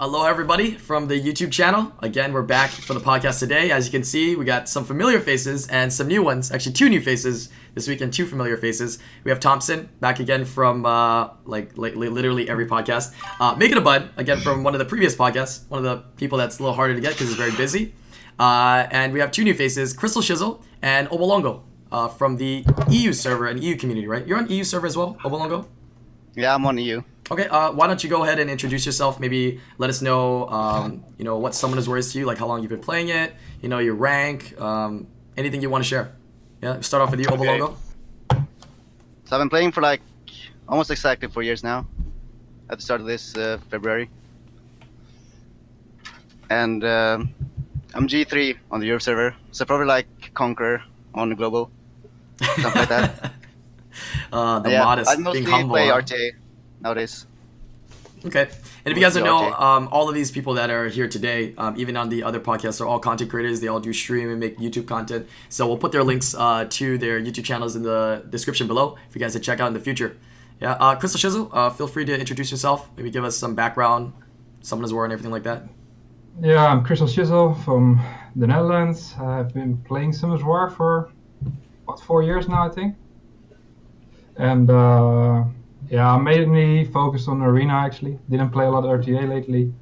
aloha, everybody, from the YouTube channel. Again, we're back for the podcast today. As you can see, we got some familiar faces and some new ones. Actually, two new faces this week and two familiar faces. We have Thompsin back again from uh, like, like li- literally every podcast. Uh, Makeitabud again from one of the previous podcasts. One of the people that's a little harder to get because he's very busy. Uh, and we have two new faces, Krisleshizle and Obolongo uh, from the EU server and EU community, right? You're on EU server as well, Obolongo. Yeah, I'm on EU. Okay, uh, why don't you go ahead and introduce yourself? Maybe let us know, um, you know, what Summoners Wars to you, like how long you've been playing it, you know, your rank, um, anything you want to share. Yeah, start off with you, Obolongo. So I've been playing for like almost exactly four years now. At the start of this uh, February. And um I'm G3 on the Europe server. So probably like Conqueror on the global. Something like that. uh, the yeah, modest, I mostly play? RTA nowadays. Okay. And if you guys don't know, um, all of these people that are here today, um, even on the other podcasts, are all content creators. They all do stream and make YouTube content. So we'll put their links uh, to their YouTube channels in the description below for you guys to check out in the future. Yeah. Uh, Krisleshizle, uh, feel free to introduce yourself. Maybe give us some background, Summoners War, and everything like that. Yeah, I'm Krisleshizle from the Netherlands. I've been playing Summoners War for what four years now, I think. And uh, yeah, I'm mainly focused on Arena actually. Didn't play a lot of RTA lately,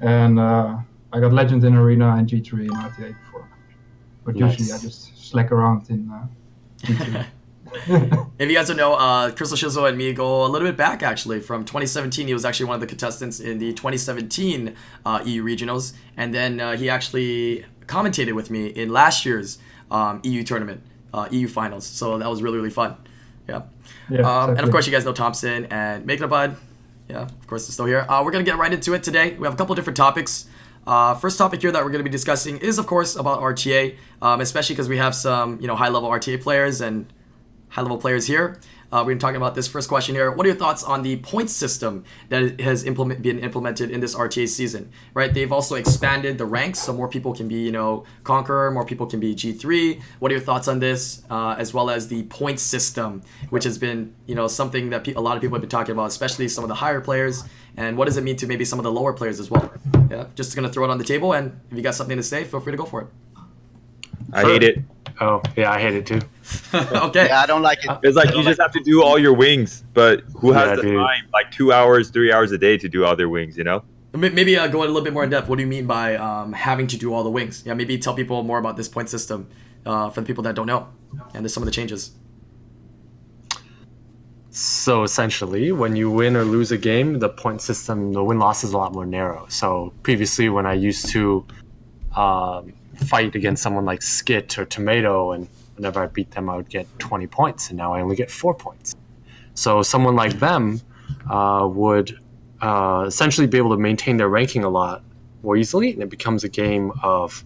and uh, I got Legend in Arena and G3 in RTA before. But usually I just slack around in uh, G3. If you guys don't know, uh, Krisleshizle and me go a little bit back actually. From 2017, he was actually one of the contestants in the 2017 uh, EU regionals, and then uh, he actually commentated with me in last year's um, EU tournament, uh, EU finals. So that was really really fun. Yeah. Yeah, Um, and of course, you guys know Thompsin and Makeitabud. Yeah, of course, they're still here. Uh, we're going to get right into it today. We have a couple different topics. Uh, first topic here that we're going to be discussing is, of course, about RTA, um, especially because we have some, you know, high-level RTA players and high-level players here. Uh, we've been talking about this first question here. What are your thoughts on the point system that has implement, been implemented in this RTA season? Right, they've also expanded the ranks, so more people can be, you know, Conqueror, more people can be G3. What are your thoughts on this, uh, as well as the point system, which has been, you know, something that pe- a lot of people have been talking about, especially some of the higher players, and what does it mean to maybe some of the lower players as well? Yeah, just gonna throw it on the table, and if you got something to say, feel free to go for it. I hate it. Oh, yeah, I hate it too. okay. Yeah, I don't like it. It's like you just have to do all your wings, but who has Yeah, the dude. time? Like two hours, three hours a day to do all their wings, you know? Maybe uh, go a little bit more in depth. What do you mean by um, having to do all the wings? Yeah, maybe tell people more about this point system uh, for the people that don't know, and there's some of the changes. So essentially, when you win or lose a game, the point system, the win loss is a lot more narrow. So previously, when I used to um, fight against someone like Skit or Tomato, and whenever I beat them, I would get 20 points, and now I only get four points. So someone like them uh, would uh, essentially be able to maintain their ranking a lot more easily, and it becomes a game of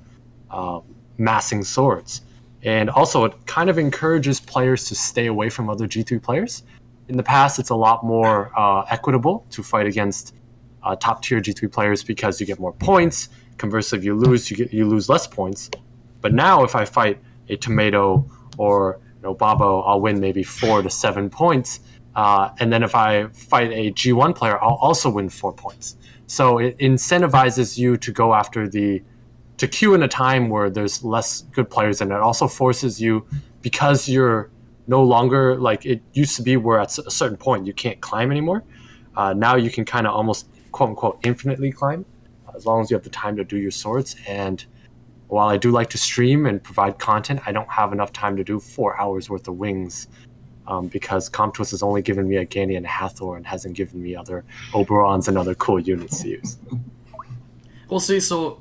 uh, massing swords. And also, it kind of encourages players to stay away from other G3 players. In the past, it's a lot more uh, equitable to fight against uh, top tier G3 players because you get more points. Conversely, if you lose, you get you lose less points. But now, if I fight a Tomato or you know, Babo, I'll win maybe four to seven points. Uh, and then if I fight a G1 player, I'll also win four points. So it incentivizes you to go after the to queue in a time where there's less good players, and it also forces you because you're no longer like it used to be, where at a certain point you can't climb anymore. Uh, now you can kind of almost quote unquote infinitely climb as long as you have the time to do your swords. And while I do like to stream and provide content, I don't have enough time to do four hours worth of wings. Um, because Com2uS has only given me a Gani and a Hathor and hasn't given me other Oberons and other cool units to use. We'll see, so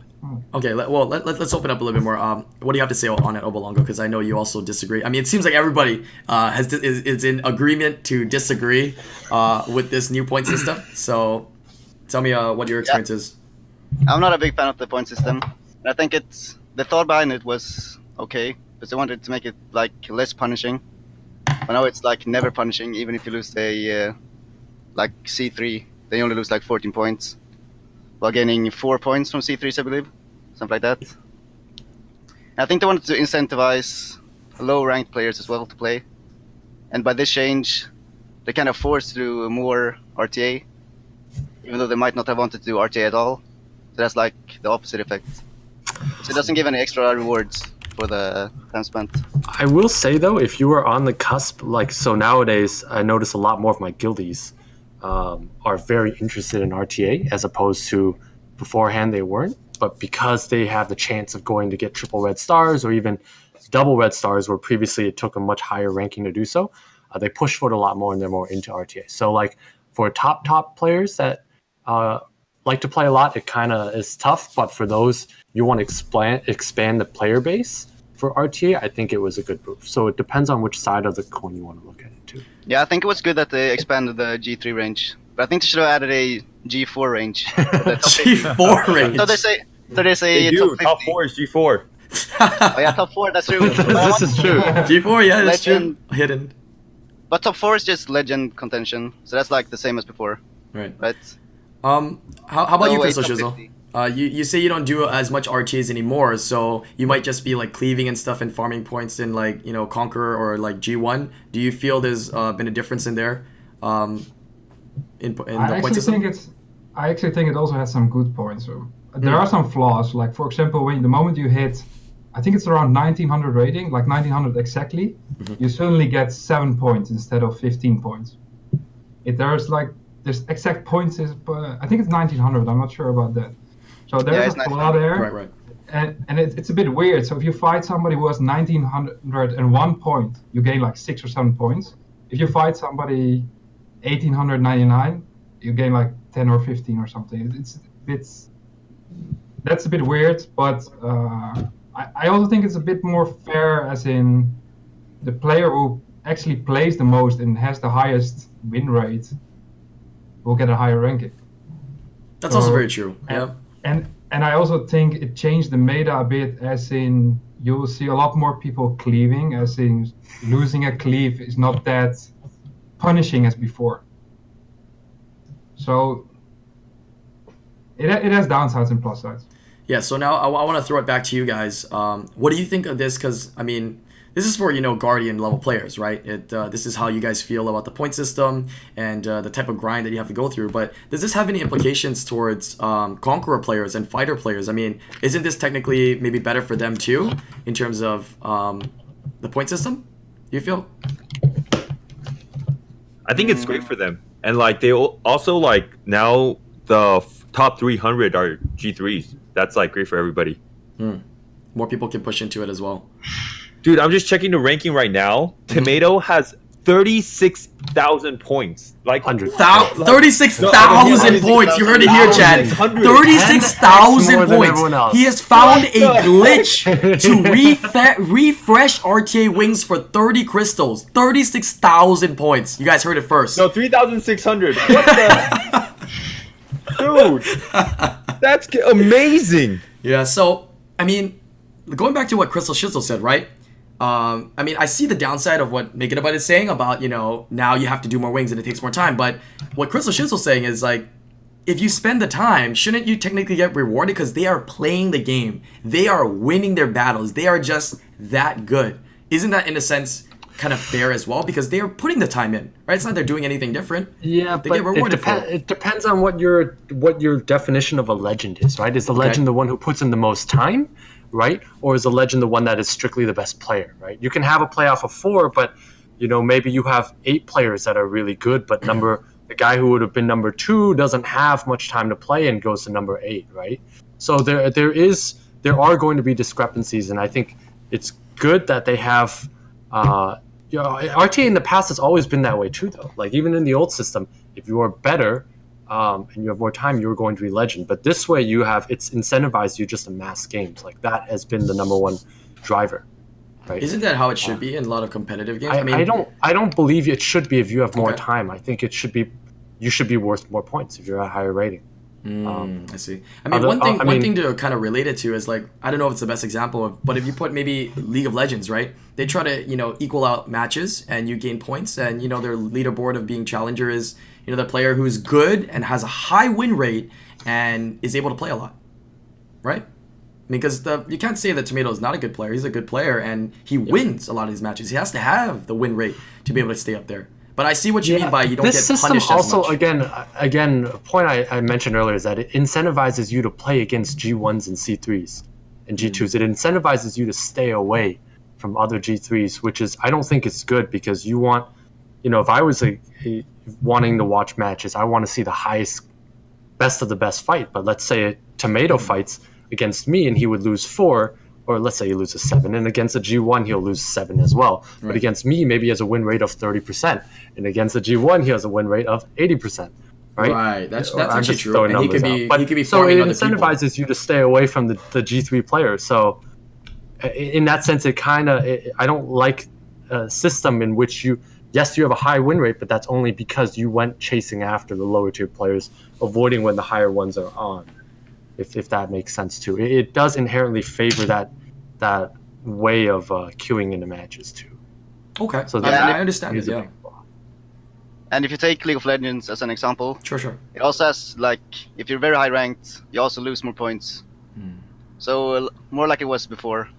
okay. Let, well, let, let, us open up a little bit more. Um, what do you have to say on it, Obolongo? Because I know you also disagree. I mean, it seems like everybody uh, has is, is in agreement to disagree uh, with this new point system. So, tell me uh, what your experience is. I'm not a big fan of the point system. I think it's the thought behind it was okay because they wanted to make it like less punishing. But now it's like never punishing, even if you lose a uh, like C3, they only lose like 14 points, while gaining four points from C3s, I believe, something like that. And I think they wanted to incentivize low-ranked players as well to play, and by this change, they kind of forced to do more RTA. even though they might not have wanted to do RTA at all. So that's like the opposite effect. So it doesn't give any extra rewards for the time spent. I will say though, if you are on the cusp, like so nowadays, I notice a lot more of my guildies um, are very interested in RTA as opposed to beforehand they weren't. But because they have the chance of going to get triple red stars or even double red stars, where previously it took a much higher ranking to do so, uh, they push for it a lot more and they're more into RTA. So like for top top players that uh, like to play a lot, it kind of is tough. But for those you want to expand expand the player base for RTA, I think it was a good move. So it depends on which side of the coin you want to look at it too. Yeah, I think it was good that they expanded the G3 range, but I think they should have added a G4 range. for the top 50. G4 range. So they say, so they say They do. top, Top 50. four is G4. Oh yeah, top four. That's true. But this is true. G4, yeah, that's true. Hidden. But top four is just legend contention, so that's like the same as before, Right. right? Um, how, how about you, No, Crystal it's top Shizzle? 50. Uh, you, you say you don't do as much RTAs anymore, so you might just be like cleaving and stuff and farming points in like you know Conqueror or like G1. Do you feel there's uh, been a difference in there, um, in, in the I actually think it's. I actually think it also has some good points. So there Mm. are some flaws. Like for example, when the moment you hit, I think it's around 1900 rating, like 1900 exactly, Mhm. you suddenly get seven points instead of 15 points. If there's like there's exact points is, but I think it's 1900. I'm not sure about that. So there's it's a flaw 1900. there Right, right. and and it, it's a bit weird. So if you fight somebody who has 1901 point, you gain like six or seven points. If you fight somebody 1899, you gain like 10 or 15 or something. It's it's that's a bit weird, but uh, I, I also think it's a bit more fair, as in the player who actually plays the most and has the highest win rate will get a higher ranking. That's also very true. Yeah. And and I also think it changed the meta a bit, as in you will see a lot more people cleaving, as in losing a cleave is not that punishing as before. So it, it has downsides and plus sides. Yeah, so now I, want to throw it back to you guys. Um, what do you think of this? Because I mean, this is for you know Guardian level players, right? It uh, this is how you guys feel about the point system and uh, the type of grind that you have to go through. But does this have any implications towards um, Conqueror players and Fighter players? I mean, isn't this technically maybe better for them too in terms of um, the point system? You feel? I think it's great for them. And like they also like now the f- top 300 are G3s. That's like great for everybody. More people can push into it as well. Dude, I'm just checking the ranking right now. Mm-hmm. Tomato has 36,000 points. Like 100. Like- 36,000 No, points. You heard it here, Chad. 36,000. 36,000 More than points. He has found a glitch to refa- refresh RTA wings for 30 crystals. 36,000 points. You guys heard it first. No, 3,600. What the? Dude, that's amazing. Yeah, so, I mean, going back to what Krisleshizle said, right? Um, I mean, I see the downside of what Makeitabud is saying about, you know, now you have to do more wings and it takes more time. But what Krisleshizle's saying is like, if you spend the time, shouldn't you technically get rewarded? Because they are playing the game. They are winning their battles. They are just that good. Isn't that, in a sense, kind of fair as well? Because they are putting the time in, right? It's not they're doing anything different. Yeah, They but get it, rewarded depen- it. it depends on what your what your definition of a legend is, right? Is the legend the one who puts in the most time, right? Or is the legend the one that is strictly the best player, right? You can have a playoff of four, but you know maybe you have eight players that are really good, but number the guy who would have been number two doesn't have much time to play and goes to number eight, right? So there there is there are going to be discrepancies, and I think it's good that they have. Uh, you know, RTA in the past has always been that way too, though. Like even in the old system, if you are better um, and you have more time, you are going to be legend. But this way, you have it's incentivized you just to mass games. Like that has been the number one driver, right? Isn't that how it should be in a lot of competitive games? I, mean I, don't I don't believe it should be if you have more Okay. time. I think it should be you should be worth more points if you're at a higher rating. Mm, I see. I mean, other- one thing, uh, I one mean- thing to kind of relate it to is like I don't know if it's the best example of, but if you put maybe League of Legends, right? They try to you know equal out matches and you gain points, and you know their leaderboard of being challenger is you know the player who's good and has a high win rate and is able to play a lot, right? Because the you can't say that Tomato is not a good player. He's a good player and he wins a lot of his matches. He has to have the win rate to be able to stay up there. But I see what you mean by you don't this get system punished also as much. again again a point I, I mentioned earlier is that it incentivizes you to play against G1s and C3s and G2s. Mm-hmm. It incentivizes you to stay away from other G3s, which is I don't think it's good because you want you know if I was a, a- wanting to watch matches, I want to see the highest best of the best fight. But let's say a tomato mm-hmm. fights against me and he would lose four, or let's say he loses seven, and against a G1 he'll lose seven as well. But against me, maybe he has a win rate of thirty percent, and against a G1 he has a win rate of eighty percent. Right. Right, that's that's I'm actually true. And he could be out. But- he could be so it other people. incentivizes you to stay away from the, the G3 players. So in that sense, it kind of I don't like a system in which you yes you have a high win rate, but that's only because you went chasing after the lower tier players, avoiding when the higher ones are on. If, if that makes sense too, it, it does inherently favor that that way of uh, queuing into matches too. Okay, So I, that- I understand it. is Yeah. And if you take League of Legends as an example, sure, sure. it also has like if you're very high ranked, you also lose more points. Hmm. So uh, more like it was before.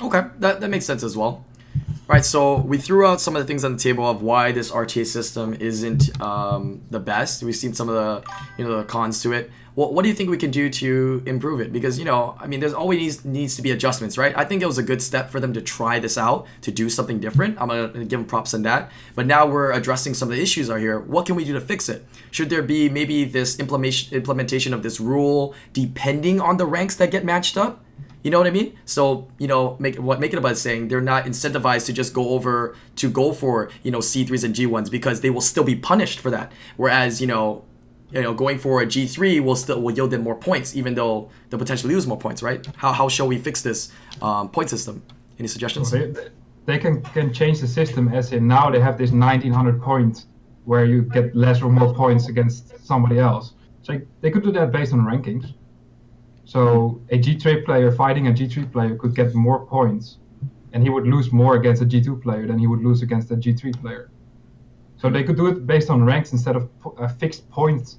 Okay, that, that makes sense as well. Right, so we threw out some of the things on the table of why this RTA system isn't um, the best. We've seen some of the you know the cons to it. What, what do you think we can do to improve it? Because you know, I mean, there's always needs, needs to be adjustments, right? I think it was a good step for them to try this out to do something different. I'm gonna give them props on that. But now we're addressing some of the issues are here. What can we do to fix it? Should there be maybe this implementation implementation of this rule depending on the ranks that get matched up? You know what I mean? So you know, make what Makeitabud saying they're not incentivized to just go over to go for you know C threes and G ones because they will still be punished for that. Whereas you know, you know, going for a G three will still will yield them more points, even though they'll potentially lose more points, right? How how shall we fix this um, point system? Any suggestions? They, they can, can change the system as in now they have this 1900 points where you get less or more points against somebody else. So they could do that based on rankings. So a G3 player fighting a G3 player could get more points and he would lose more against a G2 player than he would lose against a G3 player. So they could do it based on ranks instead of a uh, fixed point,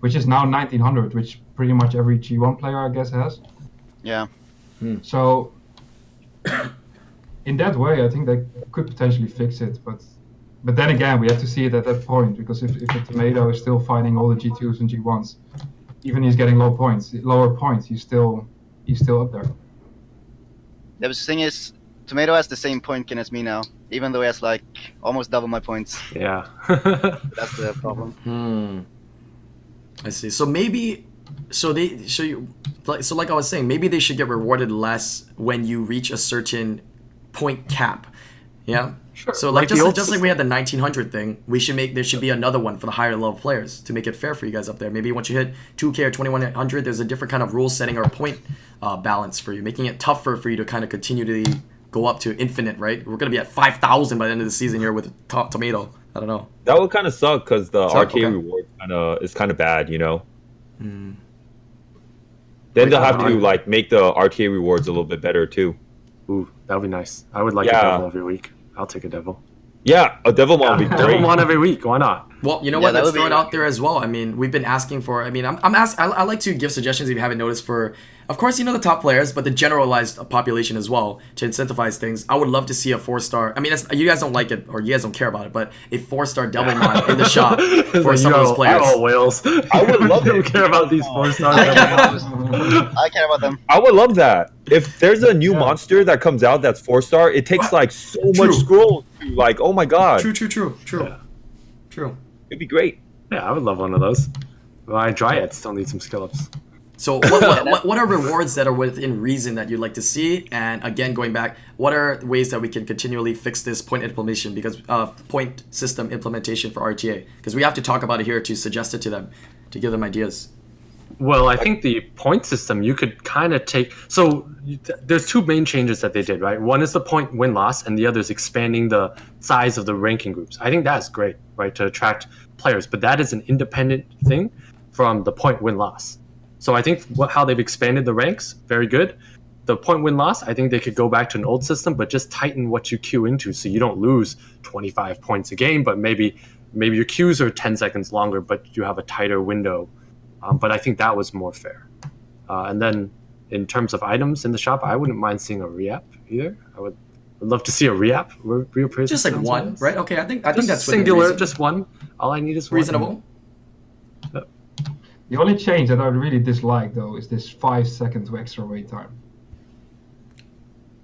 which is now 1900, which pretty much every G1 player I guess has. Yeah. Hmm. So, in that way, I think they could potentially fix it. But, but then again, we have to see it at that point because if, if a tomato is still fighting all the G2s and G1s, even he's getting low points, lower points, he's still he's still up there. Yeah, but the thing is, Tomato has the same point gain as me now, even though he has like almost double my points. Yeah. That's the problem. Hmm. I see. So maybe, so they, so you, like, so like I was saying, maybe they should get rewarded less when you reach a certain point cap. Yeah. Sure. So like, Like just old just like we had the 1900 thing, we should make there should be another one for the higher level players to make it fair for you guys up there. Maybe once you hit 2K or 2100, there's a different kind of rule setting or point uh, balance for you, making it tougher for you to kind of continue to go up to infinite. Right? We're gonna be at 5,000 by the end of the season here with to- tomato. I don't know. That would kind of suck because the Suck? RTA Okay. reward kind of is kind of bad, you know. Hmm. Then they'll have Wait, to like make the RTA rewards a little bit better too. Ooh, that would be nice. I would like Yeah. a devil every week. I'll take a devil. Yeah, a Devilmon would be great. Devil great. one every week. Why not? Well, you know Yeah, what? that Let's throw it out there as well. I mean, we've been asking for. I mean, I'm, I'm ask, I, I like to give suggestions if you haven't noticed for, of course, you know the top players, but the generalized population as well to incentivize things. I would love to see a four star. I mean, it's, you guys don't like it or you guys don't care about it, but a four star Devilmon in the shop for Like, some yo, of those players. Oh, whales. I would love I don't care about these four stars. I care about them. I would love that. If there's a new Yeah. monster that comes out that's four star, it takes like so True. much scroll to like, oh my god, True, true, true, true, Yeah. true. it'd be great. yeah, I would love one of those. My Dryad still need some skill ups. So, what, what, what, what are rewards that are within reason that you'd like to see? And again, going back, what are ways that we can continually fix this point implementation because uh, point system implementation for RTA? Because we have to talk about it here to suggest it to them, to give them ideas. Well, I think the point system you could kind of take. So th- there's two main changes that they did, right? One is the point win loss, and the other is expanding the size of the ranking groups. I think that's great, right, to attract players. But that is an independent thing from the point win loss. So I think what, how they've expanded the ranks, very good. The point win loss, I think they could go back to an old system, but just tighten what you queue into, so you don't lose 25 points a game, but maybe maybe your queues are 10 seconds longer, but you have a tighter window um, but I think that was more fair. Uh, and then in terms of items in the shop, I wouldn't mind seeing a re-app either. I would I'd love to see a re-app, re- reappraisal. Just like one, right? Okay, I think I think that's singular, just one. All I need is one. reasonable. The only change that I really dislike though is this five seconds extra wait time.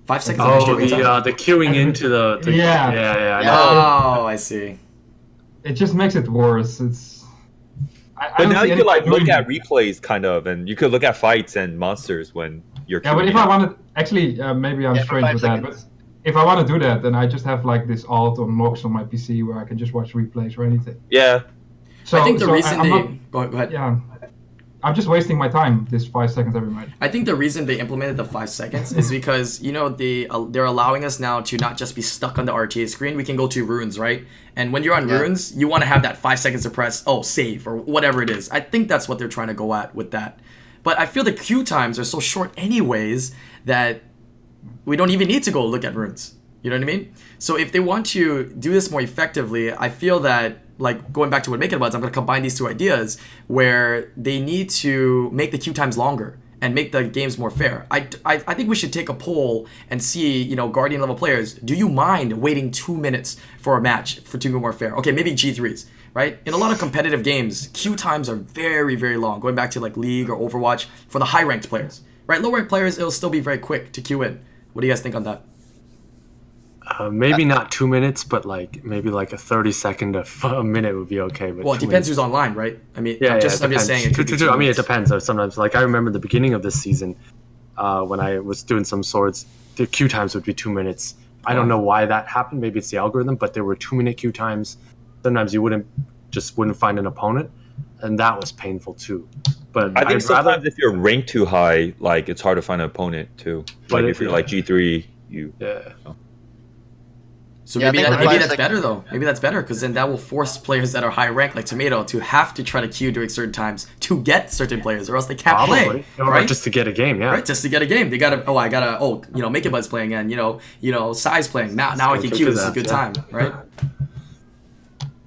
Five seconds. of extra Oh, wait the time? uh, the queuing into the, the Yeah. yeah yeah. Yeah. Oh, I see. It just makes it worse. It's. I, I But don't now you any could like look at replays, kind of, and you could look at fights and monsters when you're. Yeah, but queuing if I in. wanted, actually, uh, maybe I'm Yeah, strange five with that. But if I want to do that, then I just have like this alt or Nox on my PC where I can just watch replays or anything. Yeah, So I think the so reason I'm they not- go, go ahead. yeah, I'm just wasting my time. This five seconds every minute. I think the reason they implemented the five seconds is because you know they uh, they're allowing us now to not just be stuck on the RTA screen. We can go to runes, right? And when you're on Yeah. runes, you want to have that five seconds to press oh save or whatever it is. I think that's what they're trying to go at with that. But I feel the queue times are so short anyways that we don't even need to go look at runes. You know what I mean? So if they want to do this more effectively, I feel that like going back to what Makeitabud's, I'm going to combine these two ideas where they need to make the queue times longer and make the games more fair. I, I, I think we should take a poll and see, you know, Guardian level players, do you mind waiting two minutes for a match for to be more fair? Okay, maybe G3s, right? In a lot of competitive games, queue times are very, very long. Going back to like League or Overwatch for the high ranked players, right? Low ranked players, it'll still be very quick to queue in. What do you guys think on that? Uh, maybe not two minutes, but like maybe like a thirty second of a minute would be okay. But Well, it depends minutes- who's online, right? I mean, Yeah, I'm just, yeah, I'm just saying. It True, true, true. I mean, it depends. though. Sometimes, like I remember the beginning of this season, uh, when I was doing some swords, the queue times would be two minutes. I don't know why that happened. Maybe it's the algorithm, but there were two minute queue times. Sometimes you wouldn't just wouldn't find an opponent, and that was painful too. But I think I'd sometimes rather, if you're ranked too high, like it's hard to find an opponent too. Like if if you're you- like G three, you yeah. So Yeah, maybe that, maybe that's sec- better though. Maybe that's better because then that will force players that are high ranked like Tomato to have to try to queue during certain times to get certain players, or else they can't Probably, play, or right? just to get a game. Yeah, right, just to get a game, they gotta. Oh, I gotta. Oh, you know, Makeitabud's playing, and you know, you know, Size playing. Now, now I can queue. This is a good yeah. time, right?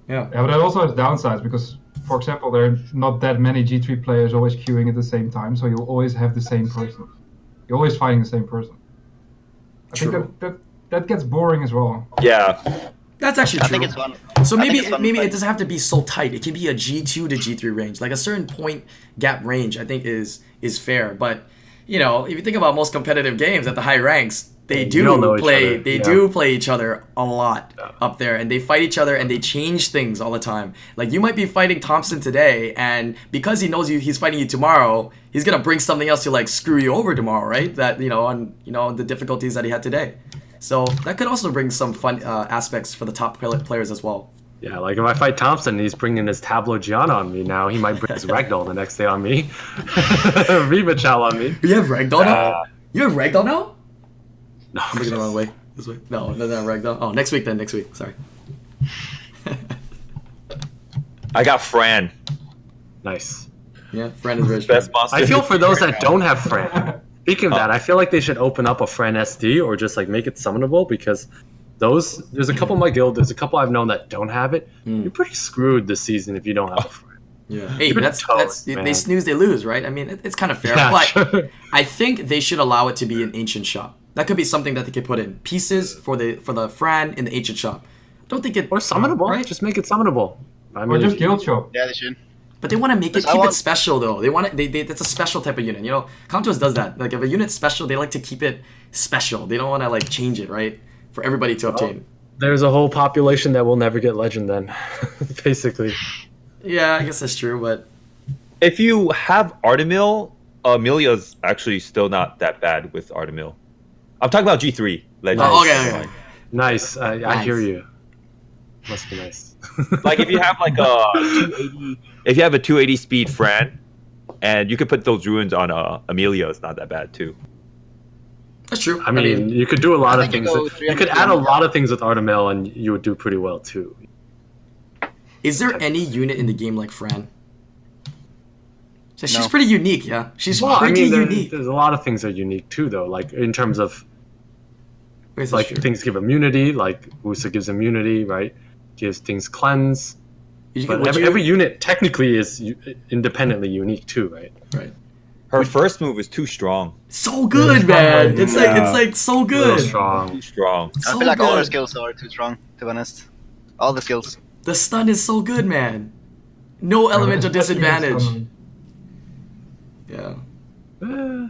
Yeah. Yeah, but that also has downsides because, for example, there are not that many G3 players always queuing at the same time, so you always have the same person. You're always fighting the same person. I True. think that, that that gets boring as well. yeah. That's actually I true. think it's fun. So maybe it's fun, maybe it doesn't have to be so tight. It can be a G two to G three range, like a certain point gap range. I think is is fair. But you know, if you think about most competitive games at the high ranks, they do don't know each play. They yeah. do play each other a lot Yeah. up there, and they fight each other and they change things all the time. Like you might be fighting Thompsin today, and because he knows you, he's fighting you tomorrow. He's gonna bring something else to like screw you over tomorrow, right? That you know, on you know the difficulties that he had today. So that could also bring some fun uh, aspects for the top players as well. Yeah, like if I fight Thompsin, and he's bringing his Tableau Gianna on me now. He might bring his Ragdoll the next day on me. Reba Chow on me. You have ragdoll now? Uh, you have ragdoll now? No, I'm looking the wrong way. This way. No, no, no, ragdoll. Oh, next week then. Next week. Sorry. I got Fran, nice. yeah, Fran is very best strong. monster. I feel for those that don't have Fran. Speaking of that, I feel like they should open up a Fran SD or just like make it summonable because those there's a couple in my guild, there's a couple I've known that don't have it. Mm. You're pretty screwed this season if you don't have a Fran. Yeah. Hey, You're that's toast, that's they, they snooze, they lose, right? I mean, it, it's kind of fair, Yeah, but sure. I think they should allow it to be an ancient shop. That could be something that they could put in pieces for the for the Fran in the ancient shop. Don't think it Or summonable. right? Just make it summonable. I Or mean, just guild shop. Yeah, they should. But they want to make it Yes, I keep it special though. They want it. They, they that's a special type of unit. You know, Com2uS does that. Like if a unit's special, they like to keep it special. They don't want to like change it, right? For everybody to obtain. there's a whole population that will never get legend then, basically. Yeah, I guess that's true, but if you have Artamiel, Amelia's actually still not that bad with Artamiel. I'm talking about G3 legend. Oh, okay, okay. Nice. I, I hear you. Must be nice. like if you have like a 280, if you have a 280 speed Fran, and you could put those ruins on uh, Amelia, it's not that bad too. that's true. I mean, you could do a lot I of think you things. You could add a lot of things with Artamiel, and you would do pretty well too. is there any unit in the game like Fran? So she's No. pretty unique, yeah. She's Well, I pretty mean, there- unique. there's a lot of things that are unique too, though. Like in terms of Wait, like true. things give immunity, like Wusa gives immunity, right? Gives things cleanse. You But every, you- every unit technically is independently unique too, right? right. Her first move is too strong. So good, man. It's like it's like so Real good. strong. Too strong. I feel like all her skills are too strong, to be honest. All the skills. The stun is so good, man. No element of disadvantage. Yeah. Eh,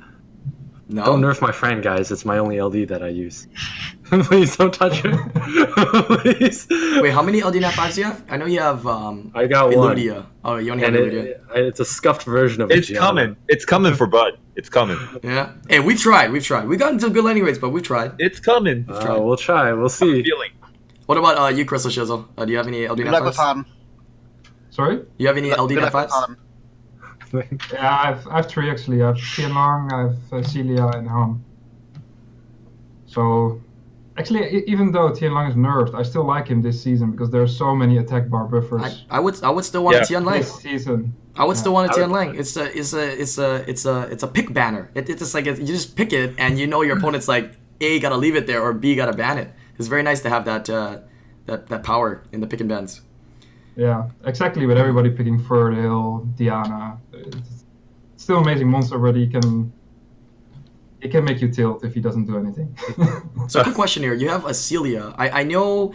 No. Don't nerf my friend, guys. It's my only LD that I use. Please don't touch it. Please. Wait, how many LD Nat 5s do you have? I know you have um I got one. Oh, you only have And Eludia. it, it's a scuffed version of it. It's coming. It's coming for Bud. It's coming. Yeah. Hey, we've tried. We've tried. We've gotten some good landing rates, but we've tried. It's coming. Uh, we'll try. We'll see. Feeling. What about uh, you, Krisleshizle? Uh, do you have any LD Good Nat luck 5s? Han. Sorry? You have any Good LD Nat luck 5s? Yeah, I've, I have three actually. I have Tian Long, I have uh, Celia, and Han. So, actually, even though Tian Long is nerfed, I still like him this season because there are so many attack bar buffers I, I would I would still want Yeah. a Tian Lang. this season. I would still want a I Tian Lang. It's a it's a it's a it's a it's a pick banner. It, it's just like you just pick it and you know your opponent's like A gotta leave it there or B gotta ban it. It's very nice to have that uh, that that power in the pick and bans. Yeah, exactly. With everybody picking Ferdale, Diana, it's still amazing monster, but he can he can make you tilt if he doesn't do anything. So quick question here: You have a Celia. I, I know,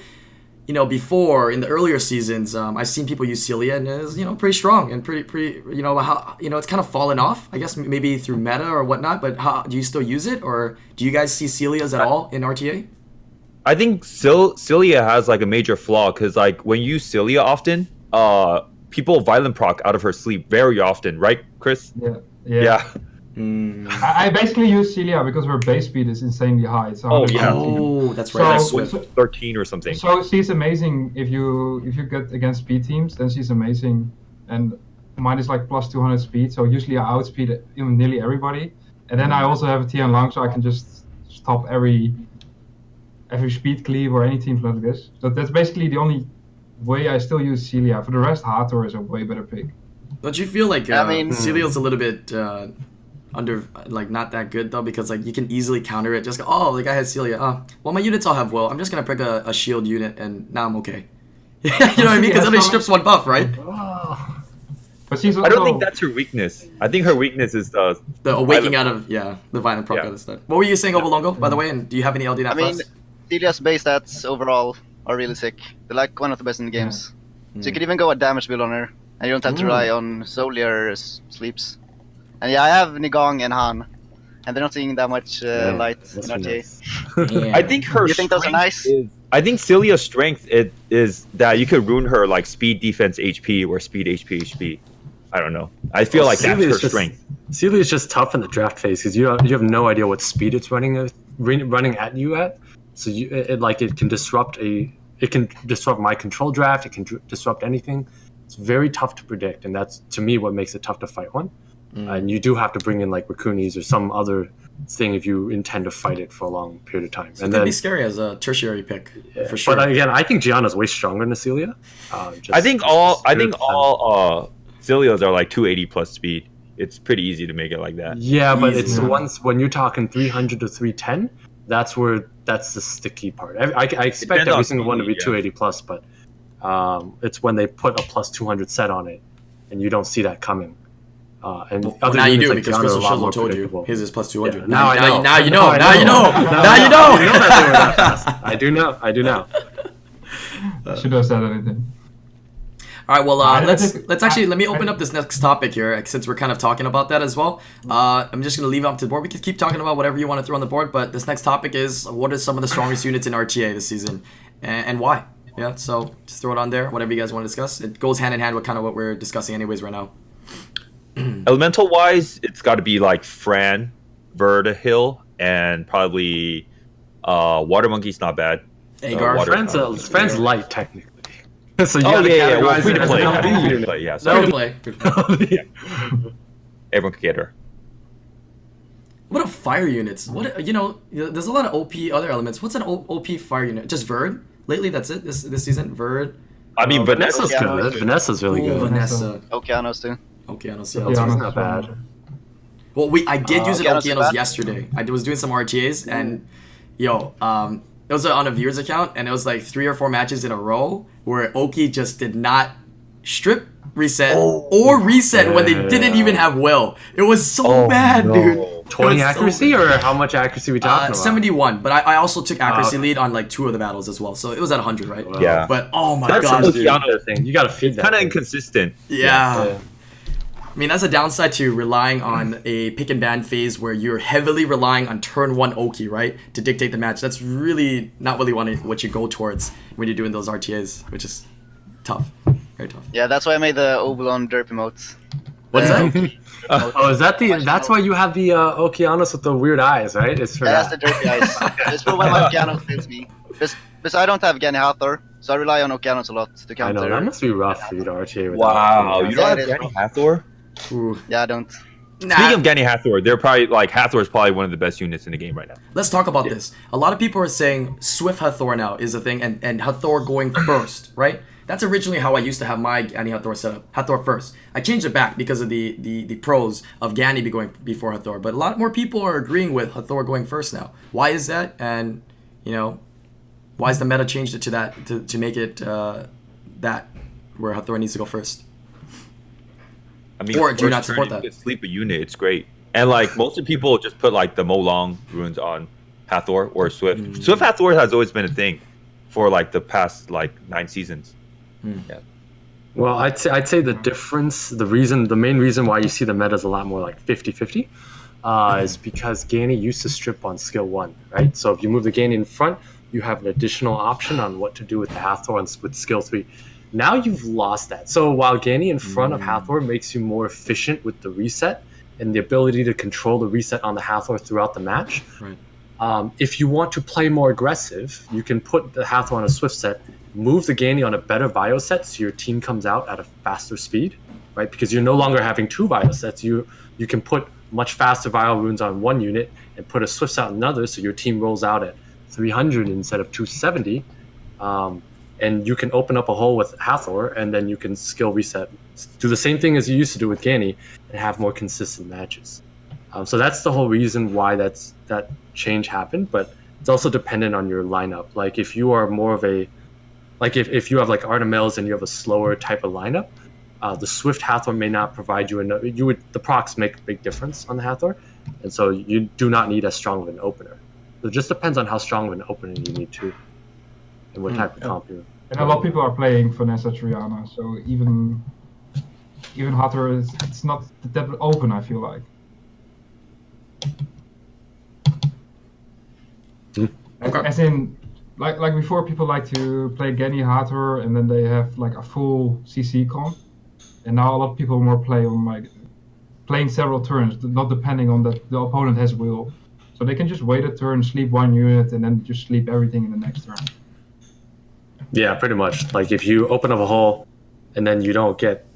you know, before in the earlier seasons, um, I've seen people use Celia and it's you know pretty strong and pretty pretty you know how you know it's kind of fallen off. I guess maybe through meta or whatnot. But how do you still use it, or do you guys see Celias at all in RTA? I think Sil- Celia has like a major flaw because like when you use Celia often, uh, people violent proc out of her sleep very often, right, Chris? yeah, yeah. Yeah. Mm. I, I basically use Celia because her base speed is insanely high. It's Oh, yeah. Oh, that's right. that's So, Swift. so, Thirteen or something. so she's amazing if you if you get against speed teams, then she's amazing. And mine is like plus 200 speed, so usually I outspeed even nearly everybody. And then I also have a Tian Long, so I can just stop every every speed cleave or any teams like this. So that's basically the only way I still use Celia. For the rest, Hathor is a way better pick. Don't you feel like uh, I mean- Celia's a little bit uh, under, like not that good though, because like you can easily counter it. Just go, oh, the guy has Celia. Oh, well, my units all have will. I'm just gonna pick a, a shield unit, and now I'm okay. you know what I mean? Because then he strips one buff, right? Oh. But she's also I don't think that's her weakness. I think her weakness is the The awaking out of yeah, the violent proc Yeah. stuff. What were you saying, Obolongo, by the way? And do you have any LD I nat mean, buffs? Celia's base stats overall are really sick. They're like one of the best in the games. So you could even go a damage build on her, and you don't have to Mm. rely on solely her s- sleeps. And yeah, I have Nigong and Han, and they're not seeing that much uh, Yeah, light in must be RTA. nice. I think her. You think those are strength nice? Is, I think Celia's strength it, is that you could ruin her like speed, defense, HP, or speed, HP, HP. I don't know. I feel like that's Celia's her just- strength. Celia is just tough in the draft phase because you have, you have no idea what speed it's running at, running at you at. So you it, it, like it can disrupt a it can disrupt my control draft. It can dr- disrupt anything. It's very tough to predict, and that's to me what makes it tough to fight one. Mm. And you do have to bring in like Rakunis or some other thing if you intend to fight it for a long period of time. So it and could then, be scary as a tertiary pick for sure. but again, I think Gianna's way stronger than Celia. Um, just- I think all. I think 0%. all. Uh, Celia's are like 280 plus speed. It's pretty easy to make it like that. Yeah, but Easy. it's the ones when you're talking 300 to 310. That's where that's the sticky part. I, I, I expect every on single one to be yeah. 280 plus, but um, it's when they put a plus 200 set on it, and you don't see that coming. Uh, and Well, other now you do like because Gianna are Crystal a Shizzle told you his is plus 200. Yeah, now I know. Now you know. I Now you know. Now you know. I do know that they were that fast. I do know. I do know. Should have said anything. All right, well, uh, I- I let's let's actually let me open up this next topic here since we're kind of talking about that as well. Uh, I'm just gonna leave it up to the board. We can keep talking about whatever you want to throw on the board, but this next topic is what are some of the strongest units in RTA this season, and, and why? Yeah, so just throw it on there. Whatever you guys want to discuss. It goes hand in hand with kind of what we're discussing anyways right now. Elemental wise, it's got to be like Fran, Verdehile, and probably uh, Water Monkey's not bad. Agar. water- Friends, uh, friends light technically. so you oh gotta yeah, yeah, well, free to play, an free to play. Yeah, Free so to play. Free to play. everyone can get her. What about fire units? What you know? There's a lot of OP other elements. What's an O- OP fire unit? Just Verd. Lately, that's it. This this season, Verd. I mean, Oh, Vanessa's Yeah. good. Vanessa's really Ooh, good. Vanessa. Okeanos too. Okay, I. Yeah. how Okeanos Okeanos not is bad. Well, we I did Uh, use an Okeanos is Okeanos yesterday. I was doing some RTAs and yo, um, it was on a viewers account and it was like three or four matches in a row where Oki just did not strip reset Oh, or reset when they didn't even have will. It was so Oh, bad, no. dude. It 20 was so accuracy, or how much accuracy we talking Uh, about? 71, but I, I also took accuracy okay. lead on like two of the battles as well, so it was at 100, right? Wow. Yeah. But oh my god, That's gosh, the dude. Thing. You got to feed that. Kind of thing. inconsistent. Yeah. Yeah. I mean, that's a downside to relying on a pick and ban phase where you're heavily relying on turn one Oki, right? To dictate the match. That's really not really what, what you go towards when you're doing those RTAs, which is tough. Very tough. Yeah, that's why I made the Oblon derp emotes. What is Uh, that? Oh, is that the? That's why you have the uh, Okeanos with the weird eyes, right? It's for Yeah, that's the that. derpy eyes. It's for when my Okeanos kills me. Because, because I don't have Gany Hathor, so I rely on Okeanos a lot to counter. I counter. know that must be rough for you to RTA. With Wow, you don't have it is, Gany bro. Hathor? Ooh. Yeah, I don't. Nah, Speaking of Gany Hathor, they're probably like Hathor is probably one of the best units in the game right now. let's talk about this. A lot of people are saying Swift Hathor now is a thing, and, and Hathor going first, right? That's originally how I used to have my Gani Hathor set up. Hathor first. I changed it back because of the, the, the pros of Gani be going before Hathor. But a lot more people are agreeing with Hathor going first now. Why is that? And, you know, why is the meta changed it to that, to, to make it uh, that, where Hathor needs to go first? I mean, Or do you not support that? you Sleep a unit, it's great. And like most of people just put like the Molong runes on Hathor or Swift. Mm. Swift Hathor has always been a thing for like the past like nine seasons. Yeah. Well, I'd say I'd say the difference, the reason, the main reason why you see the meta is a lot more like 50-50, uh, is because Gani used to strip on skill one, right? So if you move the Gani in front, you have an additional option on what to do with the Hathor and with skill three. Now you've lost that. So while Gani in front of Hathor makes you more efficient with the reset and the ability to control the reset on the Hathor throughout the match, Right. um, if you want to play more aggressive, you can put the Hathor on a Swift set, move the Gani on a better Bio set so your team comes out at a faster speed, right? Because you're no longer having two Bio sets. You you can put much faster Bio runes on one unit and put a Swift set on another, so your team rolls out at 300 instead of 270. Um, and you can open up a hole with Hathor, and then you can skill reset, do the same thing as you used to do with Gani, and have more consistent matches. Um, so that's the whole reason why that's that change happened. But it's also dependent on your lineup. Like if you are more of a, like if, if you have like Artamiels and you have a slower type of lineup, uh, the Swift Hathor may not provide you enough. You would the procs make a big difference on the Hathor, and so you do not need as strong of an opener. So it just depends on how strong of an opener you need to, and what Hmm. type of comp you. And a lot of people are playing Vanessa Triana, so even even hotter is it's not that open. I feel like. Hmm. As, Okay. as in, like like before, people like to play Gany Hathor, and then they have like a full CC comp. And now a lot of people more play on like playing several turns, not depending on that the opponent has will. So they can just wait a turn, sleep one unit, and then just sleep everything in the next turn. Yeah, pretty much. Like if you open up a hole, and then you don't get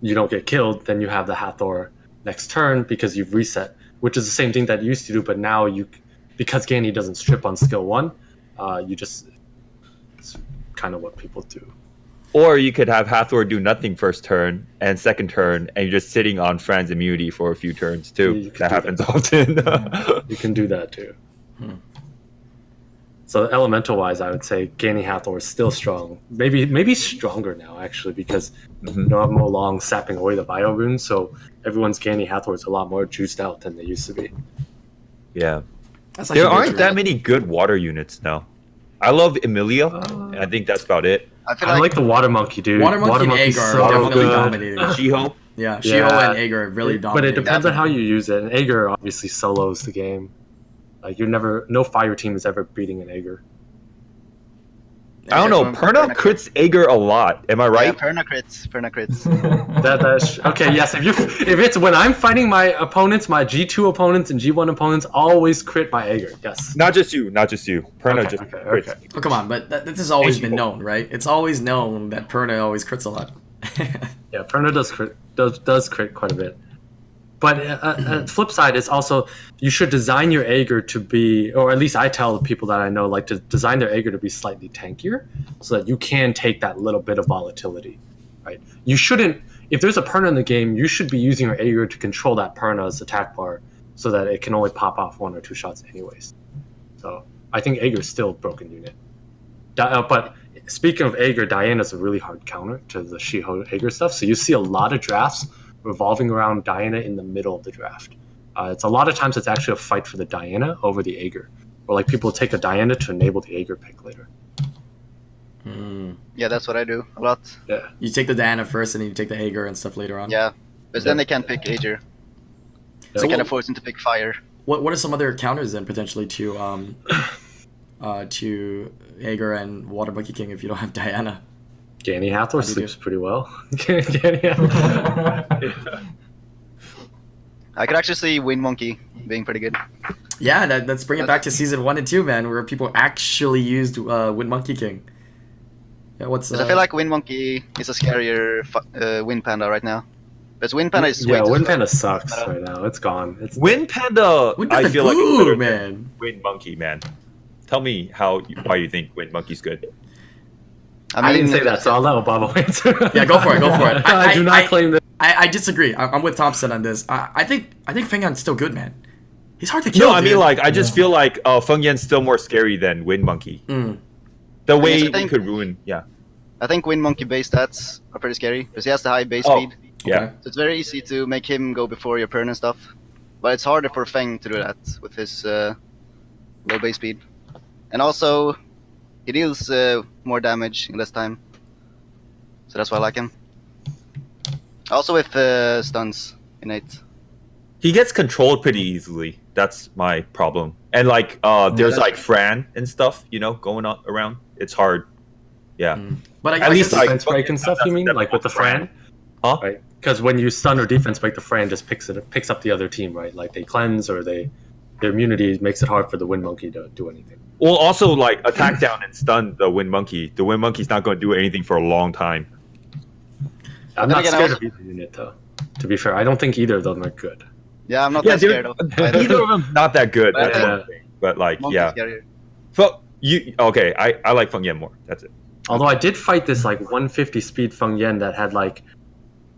you don't get killed, then you have the Hathor next turn because you've reset, which is the same thing that you used to do, but now you because Gani doesn't strip on skill one, uh, you just it's kind of what people do. Or you could have Hathor do nothing first turn and second turn, and you're just sitting on Fran's immunity for a few turns too. Yeah, you could that happens often. You can do that too. Hmm. So elemental wise, I would say Gani Hathor is still strong. Maybe maybe stronger now actually because Mhm. you don't have Mo Long sapping away the bio runes, so everyone's Gani Hathor is a lot more juiced out than they used to be. yeah. That's There aren't that many good water units now. I love Emilia. Uh, and I think that's about it. I feel I like, like the Water Monkey, dude. Water Monkey and Monkey's Egg are so definitely good. dominating. Shiho. Yeah, Shio Yeah. and Aegir are really It- but it depends on how you use it. And Aegir obviously solos the game. Like you're never, no fire team is ever beating an Aegir. I don't know. Yeah, Perna crits Aegir a lot. Am I right? yeah, right? perna crits, perna crits. That that's okay. Yes, if you if it's when I'm fighting my opponents, my G2 opponents and G1 opponents, always crit my Aegir. Yes. Not just you. Not just you. Perna Okay, just okay, crits. okay. Oh come on, but that, this has always Thank been you. known, right? It's always known that Perna always crits a lot. Yeah, Perna does crit does does crit quite a bit. But uh, uh, flip side is also you should design your Aegir to be, or at least I tell the people that I know like to design their Aegir to be slightly tankier, so that you can take that little bit of volatility, right? You shouldn't. If there's a Perna in the game, you should be using your Aegir to control that Perna's attack bar, so that it can only pop off one or two shots anyways. So I think Aegir is still a broken unit. Uh, but speaking of Aegir, Diana's a really hard counter to the Shiho Aegir stuff. So you see a lot of drafts revolving around Diana in the middle of the draft. Uh, it's a lot of times it's actually a fight for the Diana over the Aegir, or like people take a Diana to enable the Aegir pick later. Hmm. Yeah, that's what I do a lot. Yeah, You take the Diana first, and then you take the Aegir and stuff later on. Yeah, because then they can't pick Aegir. So So kind what- of force them to pick fire. What What are some other counters then potentially to um, uh, to Aegir and Water Monkey King if you don't have Diana? Gani Hathor How do sleeps pretty well. Gani Hathor. I could actually see Wind Monkey being pretty good. Yeah, that, let's bring it back to season one and two, man, where people actually used uh, Wind Monkey King. Yeah, what's? uh, I feel like Wind Monkey is a scarier fu- uh, Wind Panda right now. Because Wind Panda is way yeah, Wind slow. Panda sucks right now. It's gone. It's Wind Panda, Wind I Panda feel like it's better man. Wind Monkey, man. Tell me how why you think Wind Monkey's good. I, didn't say that, so I'll let Obama answer. Yeah, go for it, go for it. I, I- do not I- claim that. I, I disagree. I, I'm with Thompsin on this. I, I think I think Feng Yan's still good, man. He's hard to kill. No, I mean like I just feel like uh, Feng Yan's still more scary than Wind Monkey. Mm. The way I he think- could ruin, yeah, I think Wind Monkey base stats are pretty scary because he has the high base Oh. speed. yeah. So it's very easy to make him go before your turn and stuff. But it's harder for Feng to do that with his uh, low base speed. And also, he deals uh, more damage in less time. So that's why I like him. Also with uh, stuns, innate. He gets controlled pretty easily. That's my problem. And like, uh, there's that's- like Fran and stuff, you know, going on around. It's hard. Yeah. Mm. But I, At I least, guess- like- defense break and stuff. You mean like with the Fran? Huh? Right. Because when you stun or defense break, the Fran just picks it picks up the other team, right? Like they cleanse or they their immunity makes it hard for the Wind Monkey to do anything. Well, also like attack down and stun the Wind Monkey. The Wind Monkey's not going to do anything for a long time. I'm not again, scared also- of either unit though. To be fair, I don't think either of them are good. Yeah, I'm not Yeah, that scared of either. Either of them not that good. But I That's think- one thing. But like, Monkey's yeah. scarier. So you okay? I I like Feng Yan more. That's it. Although I did fight this like 150 speed Feng Yan that had like